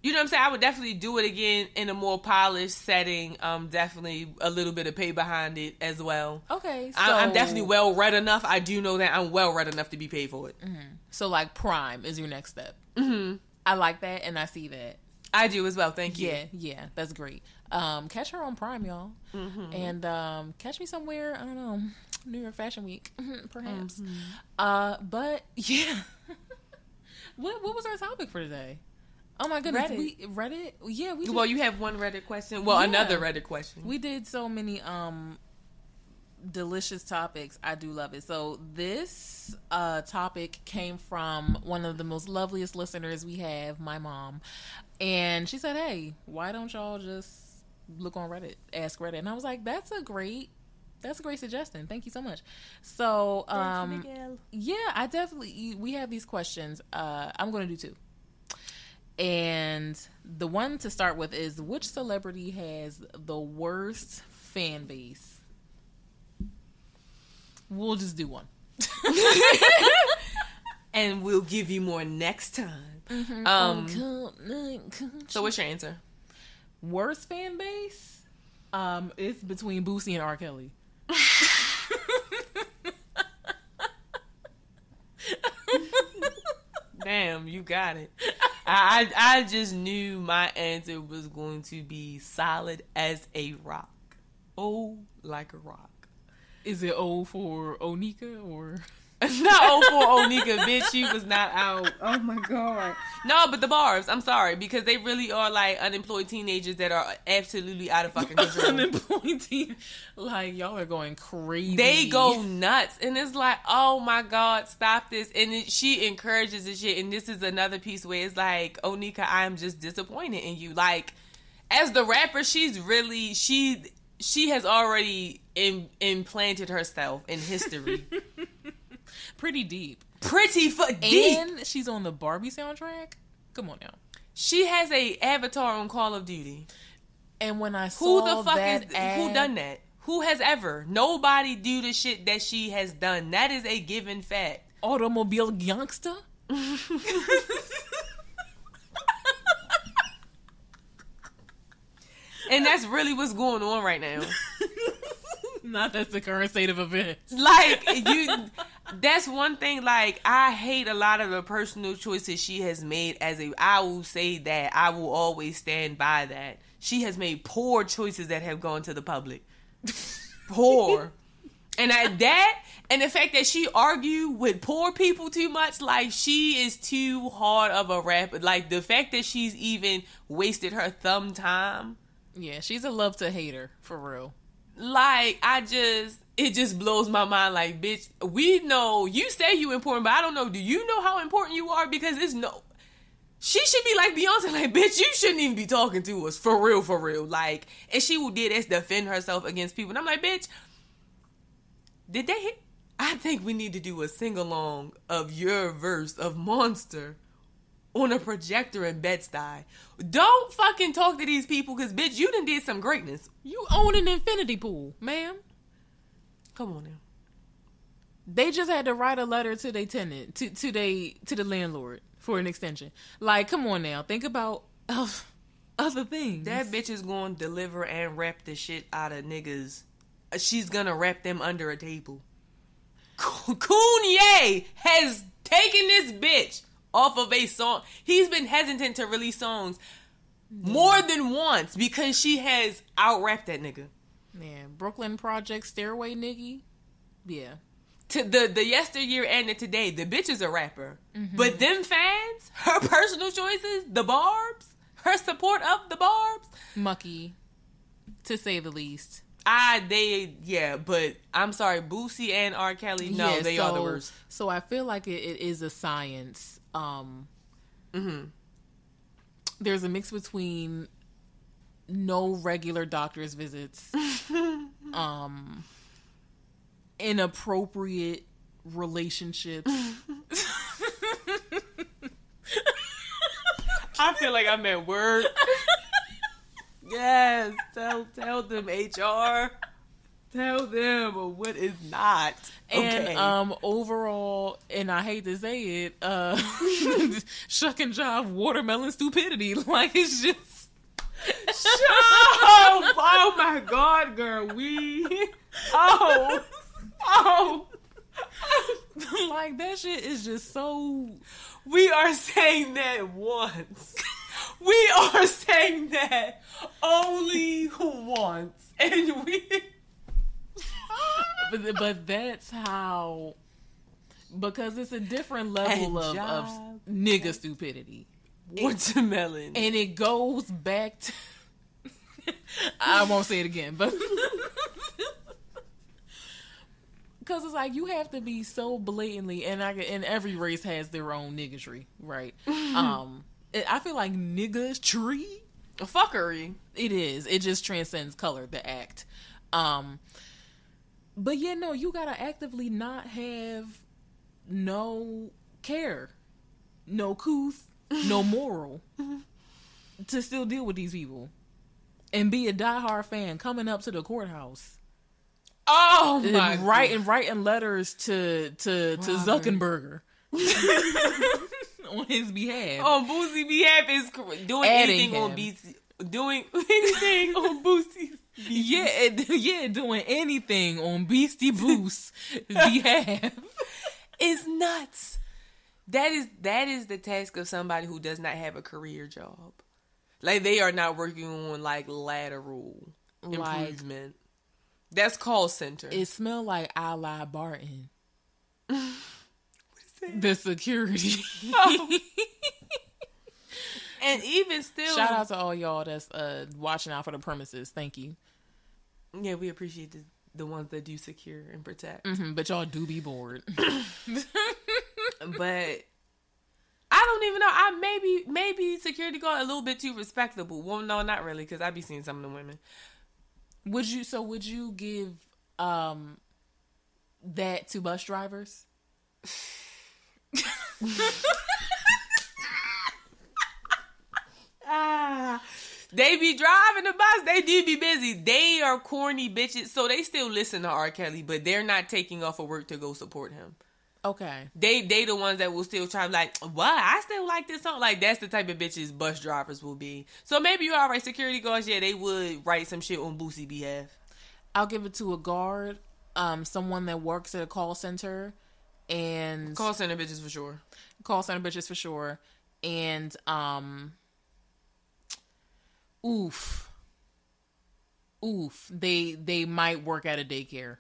You know what I'm saying? I would definitely do it again in a more polished setting. Um, definitely a little bit of pay behind it as well. Okay, so I, I'm definitely well read enough. I do know that I'm well read enough to be paid for it. So like Prime is your next step. hmm I like that, and I see that. I do as well. Thank you. Yeah, yeah, that's great. Um, catch her on Prime, y'all, Mm-hmm. and um, catch me somewhere. I don't know, New York Fashion Week, <laughs> perhaps. Mm-hmm. Uh, but <laughs> yeah, what what was our topic for today? Oh my goodness, Reddit. we Reddit. Yeah, we just, Well, you have one Reddit question. Well, Yeah. another Reddit question. we did so many um delicious topics. I do love it. So this uh topic came from one of the most loveliest listeners we have, my mom. And she said, "Hey, why don't y'all just look on Reddit, ask Reddit?" And I was like, "That's a great that's a great suggestion. Thank you so much." So, um yeah, I definitely we have these questions. Uh I'm going to do two. And the one to start with is which celebrity has the worst fan base? We'll just do one. <laughs> and we'll give you more next time. Mm-hmm. Um, so so what's your answer? worst fan base? Um, it's between Boosie and R. Kelly. <laughs> Damn, you got it. I, I I just knew my answer was going to be solid as a rock. Oh, like a rock. Is it O for Onika or? <laughs> not oh O for Onika, oh, bitch. She was not out. <laughs> Oh my god. No, but the bars. I'm sorry because they really are like unemployed teenagers that are absolutely out of fucking <laughs> control. Unemployed teen. Like y'all are going crazy. they go nuts and it's like oh my god stop this and it, she encourages the shit and this is another piece where it's like oh, onika i'm just disappointed in you like as the rapper she's really she she has already Im- implanted herself in history pretty deep. pretty fuck deep And she's on the Barbie soundtrack. Come on now. she has a avatar on call of duty And when I who saw the fuck that is ad, who done that who has ever nobody do the shit that she has done that is a given fact automobile youngster? <laughs> and that's really what's going on right now <laughs> Not that's the current state of events. like you that's one thing like i hate a lot of the personal choices she has made as a i will say that i will always stand by that. She has made poor choices that have gone to the public. Poor. And at that and the fact that she argue with poor people too much like she is too hard of a rapper. Like the fact that she's even wasted her thumb time. Yeah, she's a love to hater for real. Like I just it just blows my mind like bitch we know you say you important but I don't know do you know how important you are because it's no she should be like Beyonce like bitch you shouldn't even be talking to us for real for real like and she will did this defend herself against people and I'm like bitch Did they hit? I think we need to do a sing along of your verse of Monster on a projector in Bed-Stuy. Don't fucking talk to these people because, bitch, you done did some greatness. You own an infinity pool, ma'am. Come on now. They just had to write a letter to their tenant, to to they to the landlord for an extension. Like, come on now, think about uh, other things. That bitch is going to deliver and rap the shit out of niggas. Uh, She's gonna wrap them under a table. Kanye has taken this bitch off of a song. He's been hesitant to release songs more than once because she has out rapped that nigga. Man, Brooklyn Project Stairway Niggy. Yeah. To the the yesteryear and the today, the bitch is a rapper. Mm-hmm. But them fans, her personal choices, the barbs, her support of the barbs, Mucky, to say the least. I they yeah, but I'm sorry, Boosie and R. Kelly, no, Yeah, they so, are the worst. So I feel like it, it is a science. Um, Mm-hmm. there's a mix between no regular doctor's visits, <laughs> um, inappropriate relationships. I feel like I'm at work. <laughs> yes, tell tell them HR. Tell them what is not. And Okay. um overall, and I hate to say it, uh <laughs> shuck and jive watermelon stupidity. <laughs> Like it's just oh, oh my god, girl, we oh oh <laughs> like that shit is just so we are saying that once. We are saying that only once. And we but, but that's how because it's a different level of, of nigga stupidity. watermelon. And it goes back to <laughs> I won't say it again, but <laughs> because it's like you have to be so blatantly, and I and every race has their own niggatry, right? um, it- I feel like niggas tree. fuckery. It is. It just transcends color, the act. Um, but yeah, no, you gotta actively not have no care, no couth, no <laughs> moral to still deal with these people and be a diehard fan coming up to the courthouse Oh and my writing writing letters to to to Robert. Zuckerberg <laughs> on his behalf. on Boosie behalf is doing Adding anything on him. BC, doing <laughs> anything on Boosie's Yeah, <laughs> yeah, doing anything on Beastie Boo's <laughs> behalf. is nuts. That is that is the task of somebody who does not have a career job. Like they are not working on like lateral Like- improvement. That's call center. It smelled like Allied Barton. <laughs> The security. and even still, Shout out to all y'all that's uh watching out for the premises. Thank you. Yeah, we appreciate the, the ones that do secure and protect. hmm but y'all do be bored. <coughs> <laughs> but I don't even know. I maybe maybe security guard a little bit too respectable. Well, no, not really, because I be seeing some of the women. would you? So would you give um that to bus drivers? <laughs> Ah, they be driving the bus. They do be busy. They are corny bitches, so they still listen to R. Kelly, but they're not taking off of work to go support him. Okay. They they the ones that will still try like, what? I still like this song. Like that's the type of bitches bus drivers will be. So maybe you're all right. Security guards, yeah, they would write some shit on Boosie behalf. I'll give it to a guard, um, someone that works at a call center, and Call center bitches for sure. call center bitches for sure, and um, oof, oof, they they might work at a daycare.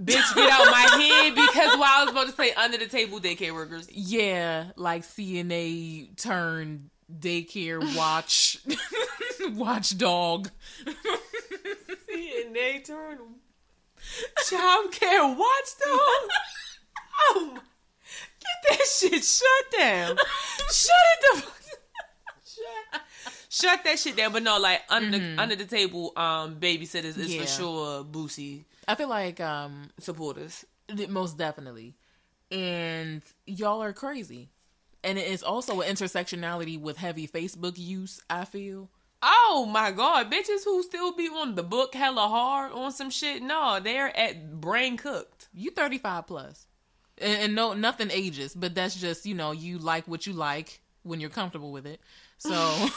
Bitch, get out my head because while I was about to say under the table daycare workers. Yeah, like CNA turn daycare watch <laughs> watchdog. and they turn child care watchdog. Oh, get that shit shut down. shut it the fuck. Shut. Shut that shit down. But no, like under under the table, um, babysitters is Yeah. for sure Boosie I feel like um supporters. most definitely, and y'all are crazy, and it's also an intersectionality with heavy Facebook use. I feel. Oh my god, bitches who still be on the book hella hard on some shit. No, they're at brain cooked. You 35 plus. And, and no nothing ages, but that's just, you know, you like what you like when you're comfortable with it. So <laughs>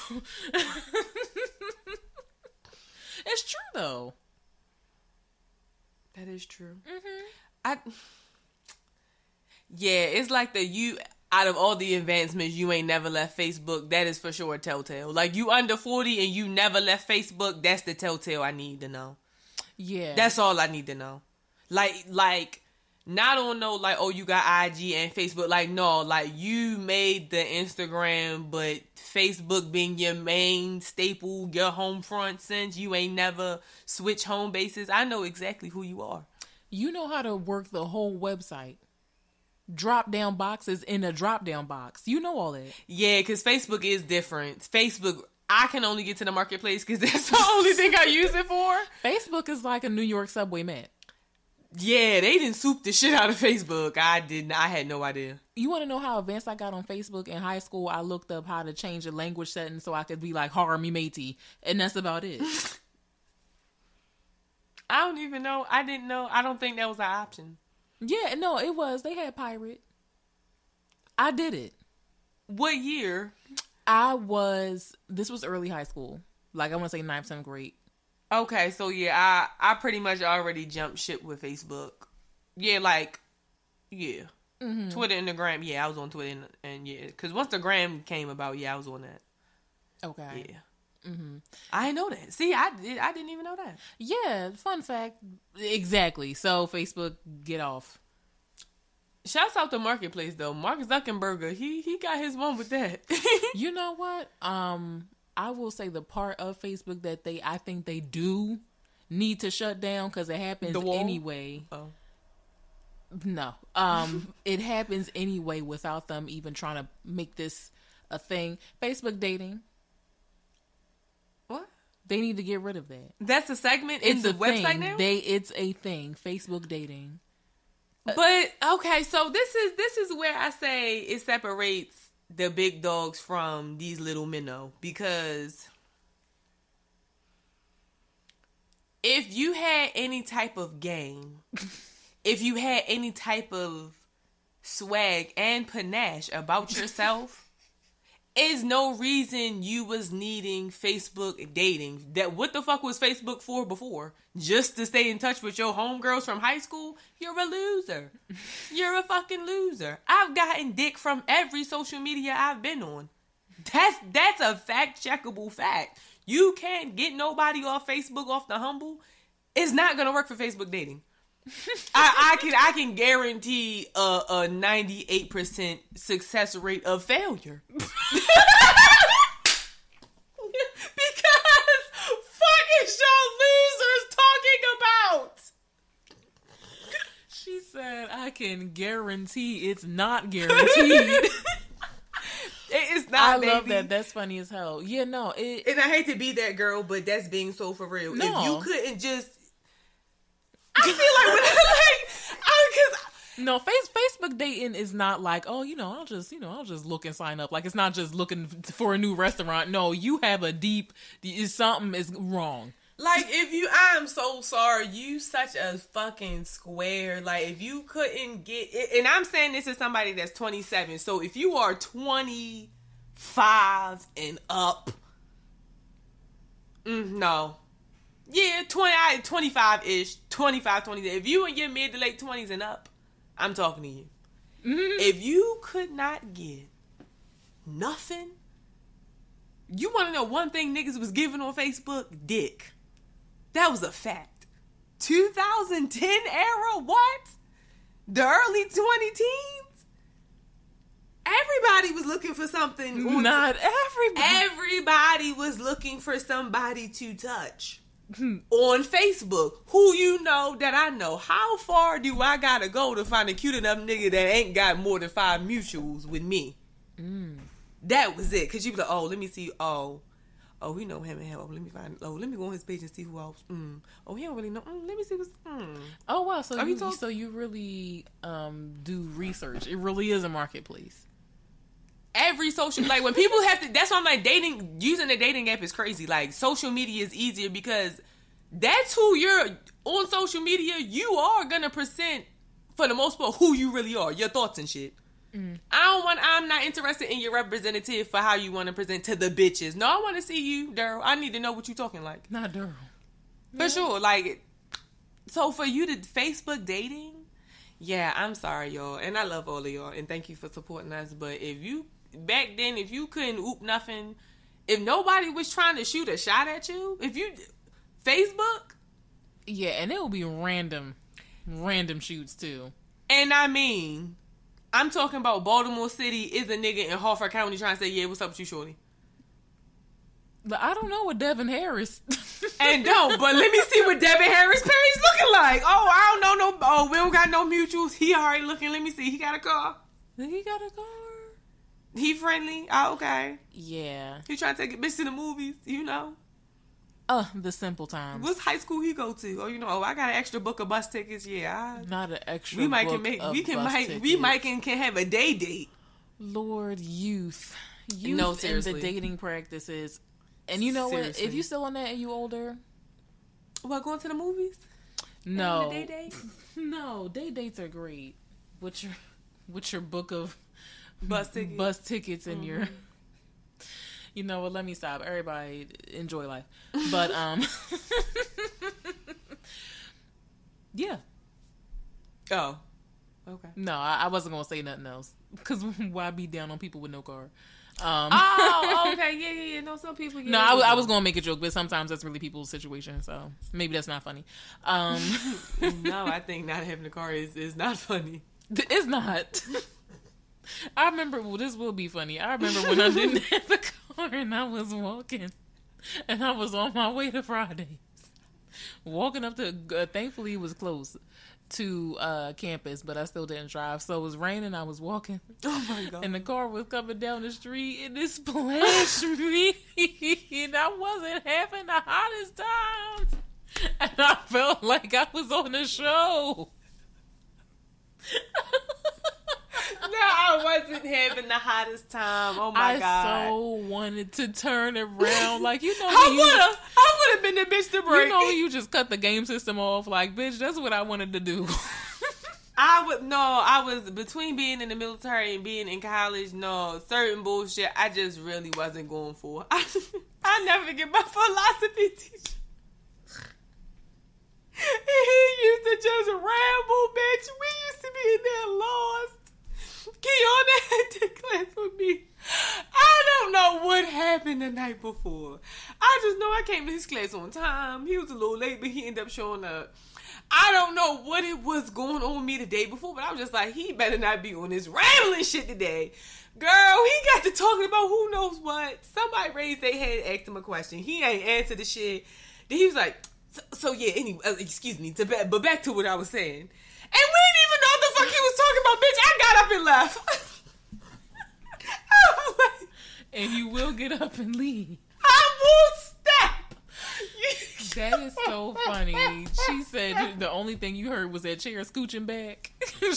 It's true though. That is true. Mm-hmm. I yeah, it's like the you out of all the advancements, you ain't never left Facebook. That is for sure a telltale. Like you under forty and you never left Facebook. That's the telltale I need to know. Yeah. That's all I need to know. Like like not on no like oh you got IG and Facebook. Like no, like you made the Instagram, but Facebook being your main staple, your home front since you ain't never switch home bases. I know exactly who you are. you know how to work the whole website. Drop down boxes in a drop down box. You know all that. Yeah, because Facebook is different. Facebook, I can only get to the marketplace because <laughs> that's the only thing I use it for. Facebook is like a New York subway map. Yeah, they didn't soup the shit out of Facebook. I didn't. I had no idea. You want to know how advanced I got on Facebook in high school? I looked up how to change the language setting so I could be like me matey, and that's about it. <laughs> I don't even know. I didn't know. I don't think that was an option. yeah, no, it was. They had pirate. I did it. What year? I was. This was early high school. Like I want to say ninth, tenth grade. Okay, so yeah, I I pretty much already jumped ship with Facebook. Yeah, like yeah, Twitter and the gram. Yeah, I was on Twitter and, and yeah, because once the gram came about, yeah, I was on that. Okay. Yeah. I didn't know that. See, I did. I didn't even know that. Yeah. Fun fact. Exactly. So Facebook, get off. Shouts out to Marketplace though. Mark Zuckerberg, he he got his one with that. <laughs> You know what? Um, I will say the part of Facebook that they, I think they do need to shut down because it happens anyway. oh. No. Um, <laughs> it happens anyway without them even trying to make this a thing. Facebook dating. What? They need to get rid of that. That's a segment in It's the a website thing. now. They it's a thing. Facebook dating. but okay, so this is this is where I say it separates the big dogs from these little minnow because if you had any type of game, <laughs> if you had any type of swag and panache about yourself, is no reason you was needing Facebook dating. That what the fuck was Facebook for before? Just to stay in touch with your homegirls from high school? You're a loser. <laughs> You're a fucking loser. I've gotten dick from every social media I've been on. That's that's a fact checkable fact. You can't get nobody off Facebook off the humble. It's not gonna work for Facebook dating. I, I can I can guarantee a a ninety eight percent success rate of failure. <laughs> because fuck is y'all losers talking about? She said, "I can guarantee it's not guaranteed." <laughs> It is not. I not. love that. That's funny as hell. Yeah, no, it. And I hate to be that girl, but that's being so for real. No. If you couldn't just, I feel like when like, I, cause No, face Facebook dating is not like, oh, you know, I'll just, you know, I'll just look and sign up. Like it's not just looking for a new restaurant. No, you have a deep. Is something is wrong. Like if you, I'm so sorry. You such a fucking square. Like if you couldn't get, and I'm saying this is somebody that's 27. So if you are 25 and up, mm, no, yeah, 20, 25 ish, 25, 20. If you in your mid to late 20s and up, I'm talking to you. Mm-hmm. If you could not get nothing, you want to know one thing niggas was giving on Facebook? Dick. That was a fact. 2010 era? What? The early 20 teens? Everybody was looking for something. Not everybody. Everybody was looking for somebody to touch on Facebook. Who you know that I know. How far do I gotta go to find a cute enough nigga that ain't got more than five mutuals with me? That was it. Cause you be like, oh, let me see. Oh, Oh, we know him and him. Oh, let me find. Oh, let me go on his page and see who else. Mm. Oh, he don't really know. Mm, let me see what's. Mm. Oh wow, so he you, told- so you really um do research. It really is a marketplace. Every social like when people have to. That's why I'm like dating. Using the dating app is crazy. Like social media is easier because that's who you're on social media. You are gonna present for the most part who you really are, your thoughts and shit. Mm. I don't want. I'm not interested in your representative for how you want to present to the bitches. No, I want to see you, Daryl. I need to know what you're talking like. Not Durham. For sure. Like, so for you to Facebook dating, yeah, I'm sorry, y'all. And I love all of y'all. And thank you for supporting us. But if you, back then, if you couldn't oop nothing, if nobody was trying to shoot a shot at you, if you, Facebook, Yeah, and it would be random, random shoots too. and I mean, I'm talking about Baltimore City is a nigga in Harford County trying to say, yeah, what's up with you, shorty? But I don't know what Devin Harris. <laughs> And no, but let me see what Devin Harris Perry's looking like. Oh, I don't know no. Oh, we don't got no mutuals. He already looking. Let me see. He got a car. he got a car. He friendly. Oh, okay. Yeah. He trying to take a bitch to the movies. You know. Uh, the simple times. What's high school he go to? Oh, you know. Oh, I got an extra book of bus tickets. Yeah. I, Not an extra. we might can make. of We can bus might. We tickets. might can, can have a day date. Lord, youth, youth, No, and the dating practices. And you know what? If you still on that and you older, What going to the movies? no, day date? <laughs> no, day dates are great. With your, with your book of Bus tickets. bus tickets and your. You know what? Let me stop. Everybody enjoy life, but um, <laughs> yeah. Oh. Okay. No, I, I wasn't gonna say nothing else because <laughs> why be down on people with no car? Um, Oh, <laughs> okay. Yeah, yeah, yeah. No, some people. No, I, I was going to make a joke, but sometimes that's really people's situation, so maybe that's not funny. Um, no, I think not having a car is is not funny. it's not. I remember. Well, this will be funny. I remember when I didn't <laughs> have a car and I was walking, and I was on my way to Fridays, walking up to. Uh, thankfully, it was close to uh, campus, but I still didn't drive. So it was raining. I was walking. Oh my god. And the car was coming down the street and it splashed <laughs> me. And I wasn't having the hottest times. And I felt like I was on a show. <laughs> <laughs> no, I wasn't having the hottest time. Oh my I god. I so wanted to turn around. Like, you know, <laughs> I would have. I would have been the bitch to break. you know, you just cut the game system off. Like, bitch, that's what I wanted to do. <laughs> I would no. I was between being in the military and being in college. No, certain bullshit. I just really wasn't going for. I, I never get my philosophy teacher. He used to just ramble, bitch. We used to be in there lost. Kiana had to class with me. I don't know what happened the night before. I just know I came to his class on time. He was a little late, but he ended up showing up. I don't know what it was going on with me the day before, but I was just like, he better not be on this rambling shit today. Girl, he got to talking about who knows what. Somebody raised their hand, and asked him a question. He ain't answered the shit. Then he was like, so, so yeah, anyway, uh, excuse me, to but back to what I was saying. And we didn't even know what the fuck he was talking about, bitch. I got up and left. <laughs> I was like, and you will get up and leave. I will step. That is so <laughs> funny. She said the only thing you heard was that chair scooching back. <laughs>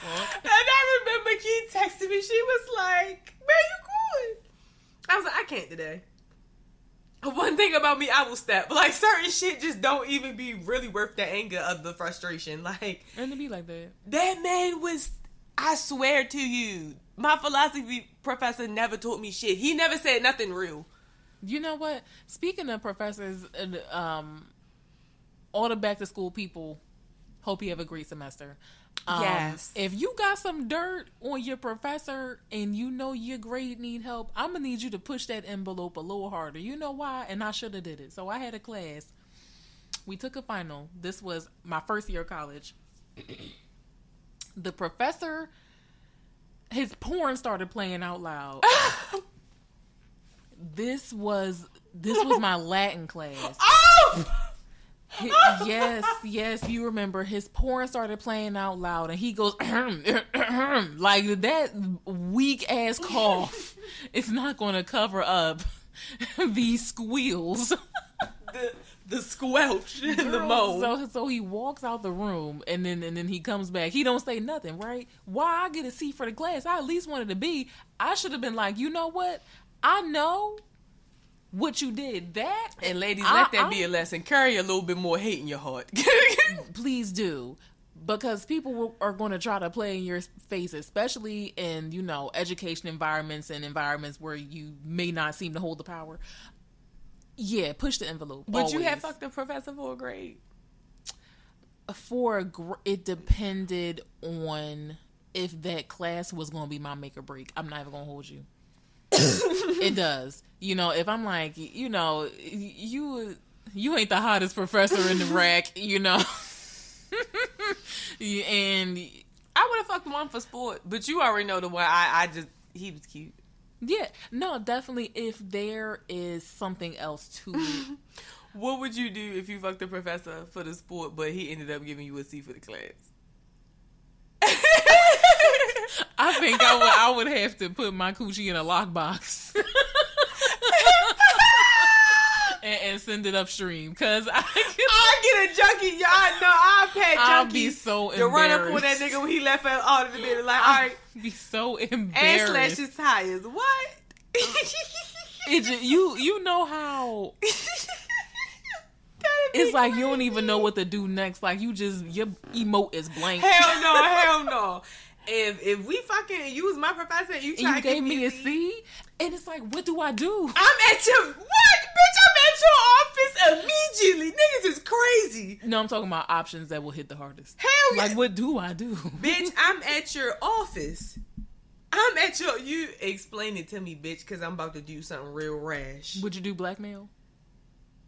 And I remember Key texted me. She was like, "Where you going?" I was like, "I can't today." One thing about me, I will step. Like certain shit just don't even be really worth the anger of the frustration. Like and to be like that. that man was. I swear to you, my philosophy professor never taught me shit. He never said nothing real. You know what? Speaking of professors, um, all the back to school people, hope you have a great semester. Um, Yes. If you got some dirt on your professor and you know your grade need help, I'm gonna need you to push that envelope a little harder. You know why? And I should have did it. So I had a class. We took a final. This was my first year of college. <clears throat> the professor, his porn started playing out loud. <laughs> this was this was my Latin class. <laughs> Oh, yes, yes, you remember his porn started playing out loud and he goes <clears throat> like that weak ass cough. <laughs> it's not going to cover up these squeals. the the squelch and the Girl, moan. So so he walks out the room and then and then he comes back. He don't say nothing, right? Why I get a seat for the class? I at least wanted to be. I should have been like, you know what? I know what you did. That and ladies, I- let that I- be a lesson. Carry a little bit more hate in your heart. <laughs> please do because people will, are going to try to play in your face especially in you know education environments and environments where you may not seem to hold the power yeah push the envelope Would you have fucked the professor for a grade? for a gr- it depended on if that class was going to be my make or break i'm not even going to hold you <coughs> it does you know if i'm like you know you you ain't the hottest professor in the <laughs> rack you know <laughs> and I would have fucked one for sport, but you already know the one. I I just he was cute. Yeah no definitely if there is something else to it <laughs> What would you do if you fucked the professor for the sport, but he ended up giving you a C for the class? <laughs> i think i would i would have to put my coochie in a lockbox <laughs> and, and send it upstream because i I get a junkie. Y'all know I'll pet I'll be so to run up on that nigga when he left out of the bit. Like, all right, <laughs> be so embarrassed. and slash embarrassed. his tires. What? <laughs> It you you know how <laughs> it's like you don't even know what to do next. Like you just your emote is blank. Hell no, hell no. If if we fucking use my professor, and you try you gave me a C, C, and it's like, what do I do? I'm at your what, bitch? I'm at your office immediately. Niggas is crazy. No, I'm talking about options that will hit the hardest. Hell yeah. Like, what do I do? bitch, <laughs> I'm at your office. I'm at your. You explain it to me, bitch, because I'm about to do something real rash. Would you do blackmail?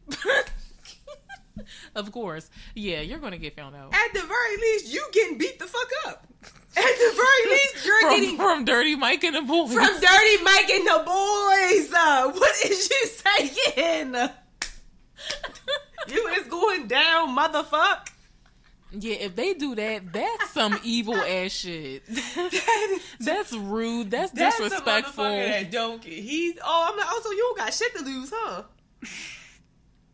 <laughs> <laughs> of course. Yeah, you're gonna get found out. At the very least, you getting beat the fuck up. At the very least, you're From, getting from Dirty Mike and the Boys. from Dirty Mike and the boys. Uh, what is you saying? you is going down, motherfuck. yeah, if they do that, that's some <laughs> evil ass shit. <laughs> that's rude. That's, That's disrespectful. That don't get. He's oh, I'm like, oh, so you don't got shit to lose, huh?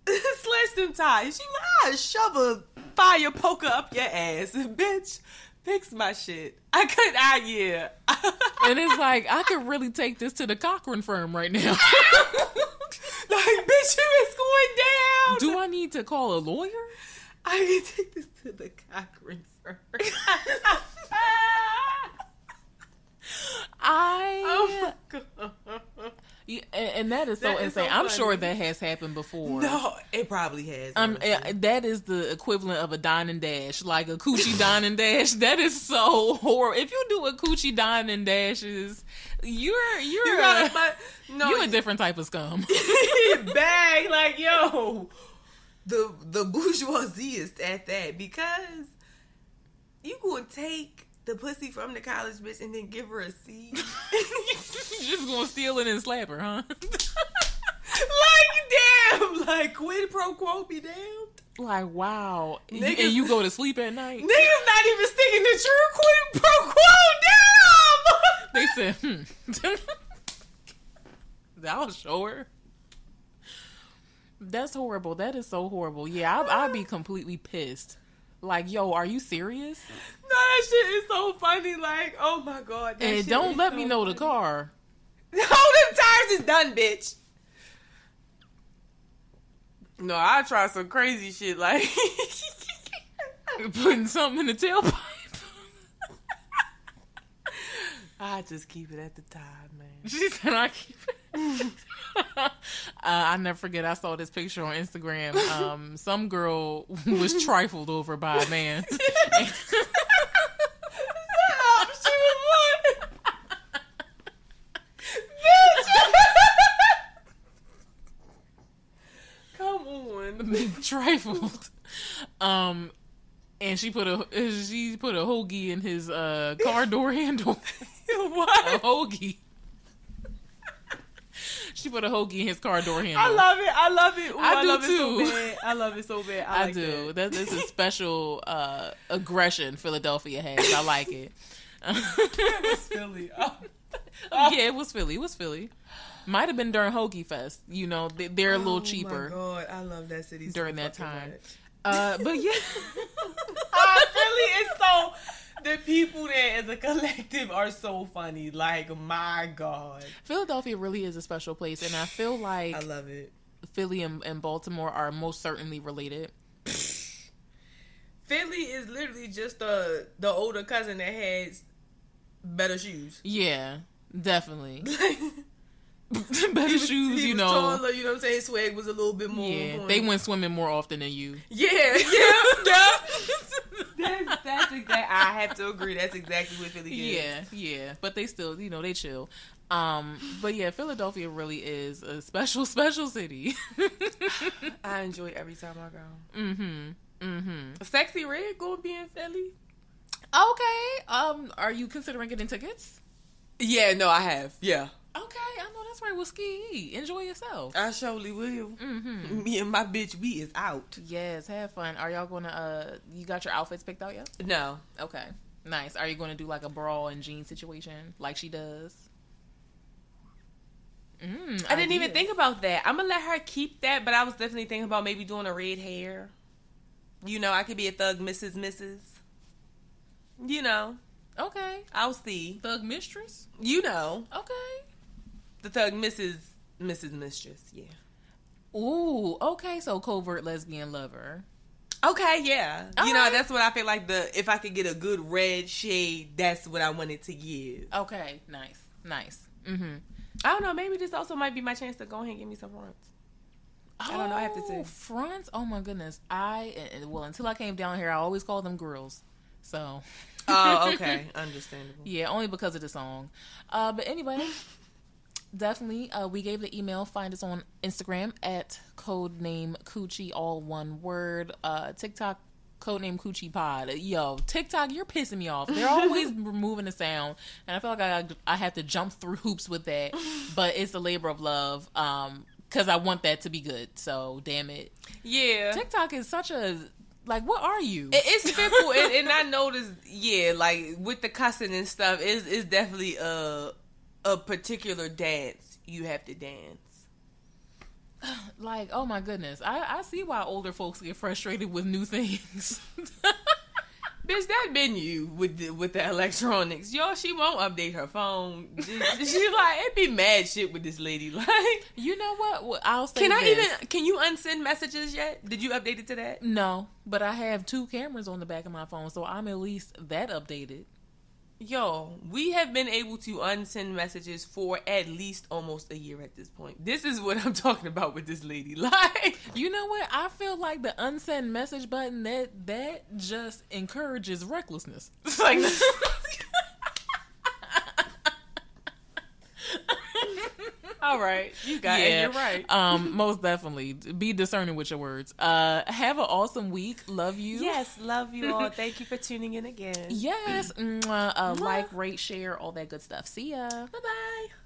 <laughs> Slash them tires. She like, shove a fire poker up your ass, bitch. Fix my shit. I could. I yeah. <laughs> and it's like I could really take this to the Cochran firm right now. <laughs> like, bitch, you is going down. do I need to call a lawyer? I can take this to the Cochran firm. I oh my god. Yeah, and, that is so That is so insane. I'm sure that has happened before. No, it probably has. Um, that is the equivalent of a dine and dash, like a coochie <laughs> dine and dash. That is so horrible. If you do a coochie dine and dashes, you're you're you a, but no, you're a different type of scum. <laughs> bag like yo the the bourgeoisie is at that because you gonna take the pussy from the college bitch and then give her a seed <laughs> You're <laughs> just gonna steal it and slap her, huh? <laughs> like damn like quid pro quo be damned like wow, Niggas- and you go to sleep at night. niggas not even sticking to true quid pro quo damn They said, hmm. I'll show her. That's horrible. That is so horrible. Yeah, I'd be completely pissed. Like, yo, are you serious? no that shit is so funny like oh my god And don't let so me know the car. All <laughs> oh, them tires is done, bitch. No, I try some crazy shit like <laughs> Putting something in the tailpipe. I just keep it at the time, man. <laughs> She said, I keep it. <laughs> uh, I never forget, I saw this picture on Instagram. Um, <laughs> some girl was trifled over by a man. Stop, she was one. Bitch. Come on. trifled. Um, and she put a she put a hoagie in his uh <laughs> car door handle. <laughs> What a hoagie. <laughs> she put a hoagie in his car door handle. I love it. I love it. Ooh, I I, do love it too. so bad. I love it so bad. I, I like do. That. That is a special uh aggression Philadelphia has. I like it. Was Philly. Oh. yeah, it was Philly. It was Philly. Might have been during Hoagie Fest. You know, they, they're a little cheaper. Oh my god, I love that city during so that time. much. Uh, but yeah, <laughs> Ah, Philly is so. The people there as a collective are so funny. Like my god, Philadelphia really is a special place, and I feel like I love it. Philly and, and Baltimore are most certainly related. Philly is literally just the the older cousin that has better shoes. Yeah, definitely. <laughs> Like, <laughs> Better he was- shoes, he you was know. taller, you know what I'm saying? His swag was a little bit more. Yeah, on they went swimming more often than you. <laughs> Yeah, yeah, <laughs> yeah. that's, that's exactly. I have to agree. That's exactly what Philly is. Yeah, yeah, but they still, you know, they chill. Um, but yeah, Philadelphia really is a special, special city. I enjoy every time I go. mm-hmm. Mm-hmm. Sexyy Red gonna be in Philly? Okay. Um, are you considering getting tickets? Yeah, no, I have. Yeah, Okay, I know that's right. Well, ski, enjoy yourself. I surely will. Mm-hmm. Me and my bitch, we is out. Yes, have fun. Are y'all gonna? Uh, you got your outfits picked out yet? No, Okay, nice. Are you gonna do like a bra and jean situation like she does? Mm, I didn't even think about that. I'm gonna let her keep that, but I was definitely thinking about maybe doing a red hair. You know, I could be a thug, Mrs. Mrs. You know, Okay, I'll see. thug mistress. You know, Okay. The thug, Mrs. Mrs. Mistress. Yeah. Ooh, okay. So covert lesbian lover. Okay, yeah. you know, that's what I feel like the if I could get a good red shade, that's what I wanted to give. Okay, nice, nice. Mm-hmm. I don't know, maybe this also might be my chance to go ahead and give me some fronts. I don't know, I have to see. Fronts. Oh my goodness. I well until I came down here, I always called them girls. So <laughs> Oh, okay. Understandable. yeah, only because of the song. Uh, but anyway, definitely, uh, we gave the email. Find us on Instagram at codename Coochie, all one word. Uh, TikTok. Codename Coochie Pod. Yo, TikTok, you're pissing me off. They're <laughs> always removing the sound, and I feel like I I have to jump through hoops with that. But it's a labor of love, um, because I want that to be good. So damn it, Yeah. TikTok is such a like. What are you? It- It's fickle, and, and I noticed, yeah, like with the cussing and stuff, is is definitely a a particular dance you have to dance. <sighs> like, oh my goodness, I I see why older folks get frustrated with new things. <laughs> Bitch, that been you with the, with the electronics. Yo, she won't update her phone. She, <laughs> she like it be mad shit with this lady. <laughs> Like, you know what? Well, I'll say. can I this. even? Can you unsend messages yet? Did you update it to that? No, but I have two cameras on the back of my phone, so I'm at least that updated. Yo, we have been able to unsend messages for at least almost a year at this point. This is what <laughs> I'm talking about with this lady. <laughs> Like, You know what? I feel like the unsend message button that that just encourages recklessness. it's like, <laughs> all right, you got it. You're right. Um, most definitely. Be discerning with your words. Uh, have an awesome week. Love you. Yes, love you all. Thank you for tuning in again. Yes. Uh, like, rate, share, all that good stuff. See ya. Bye bye.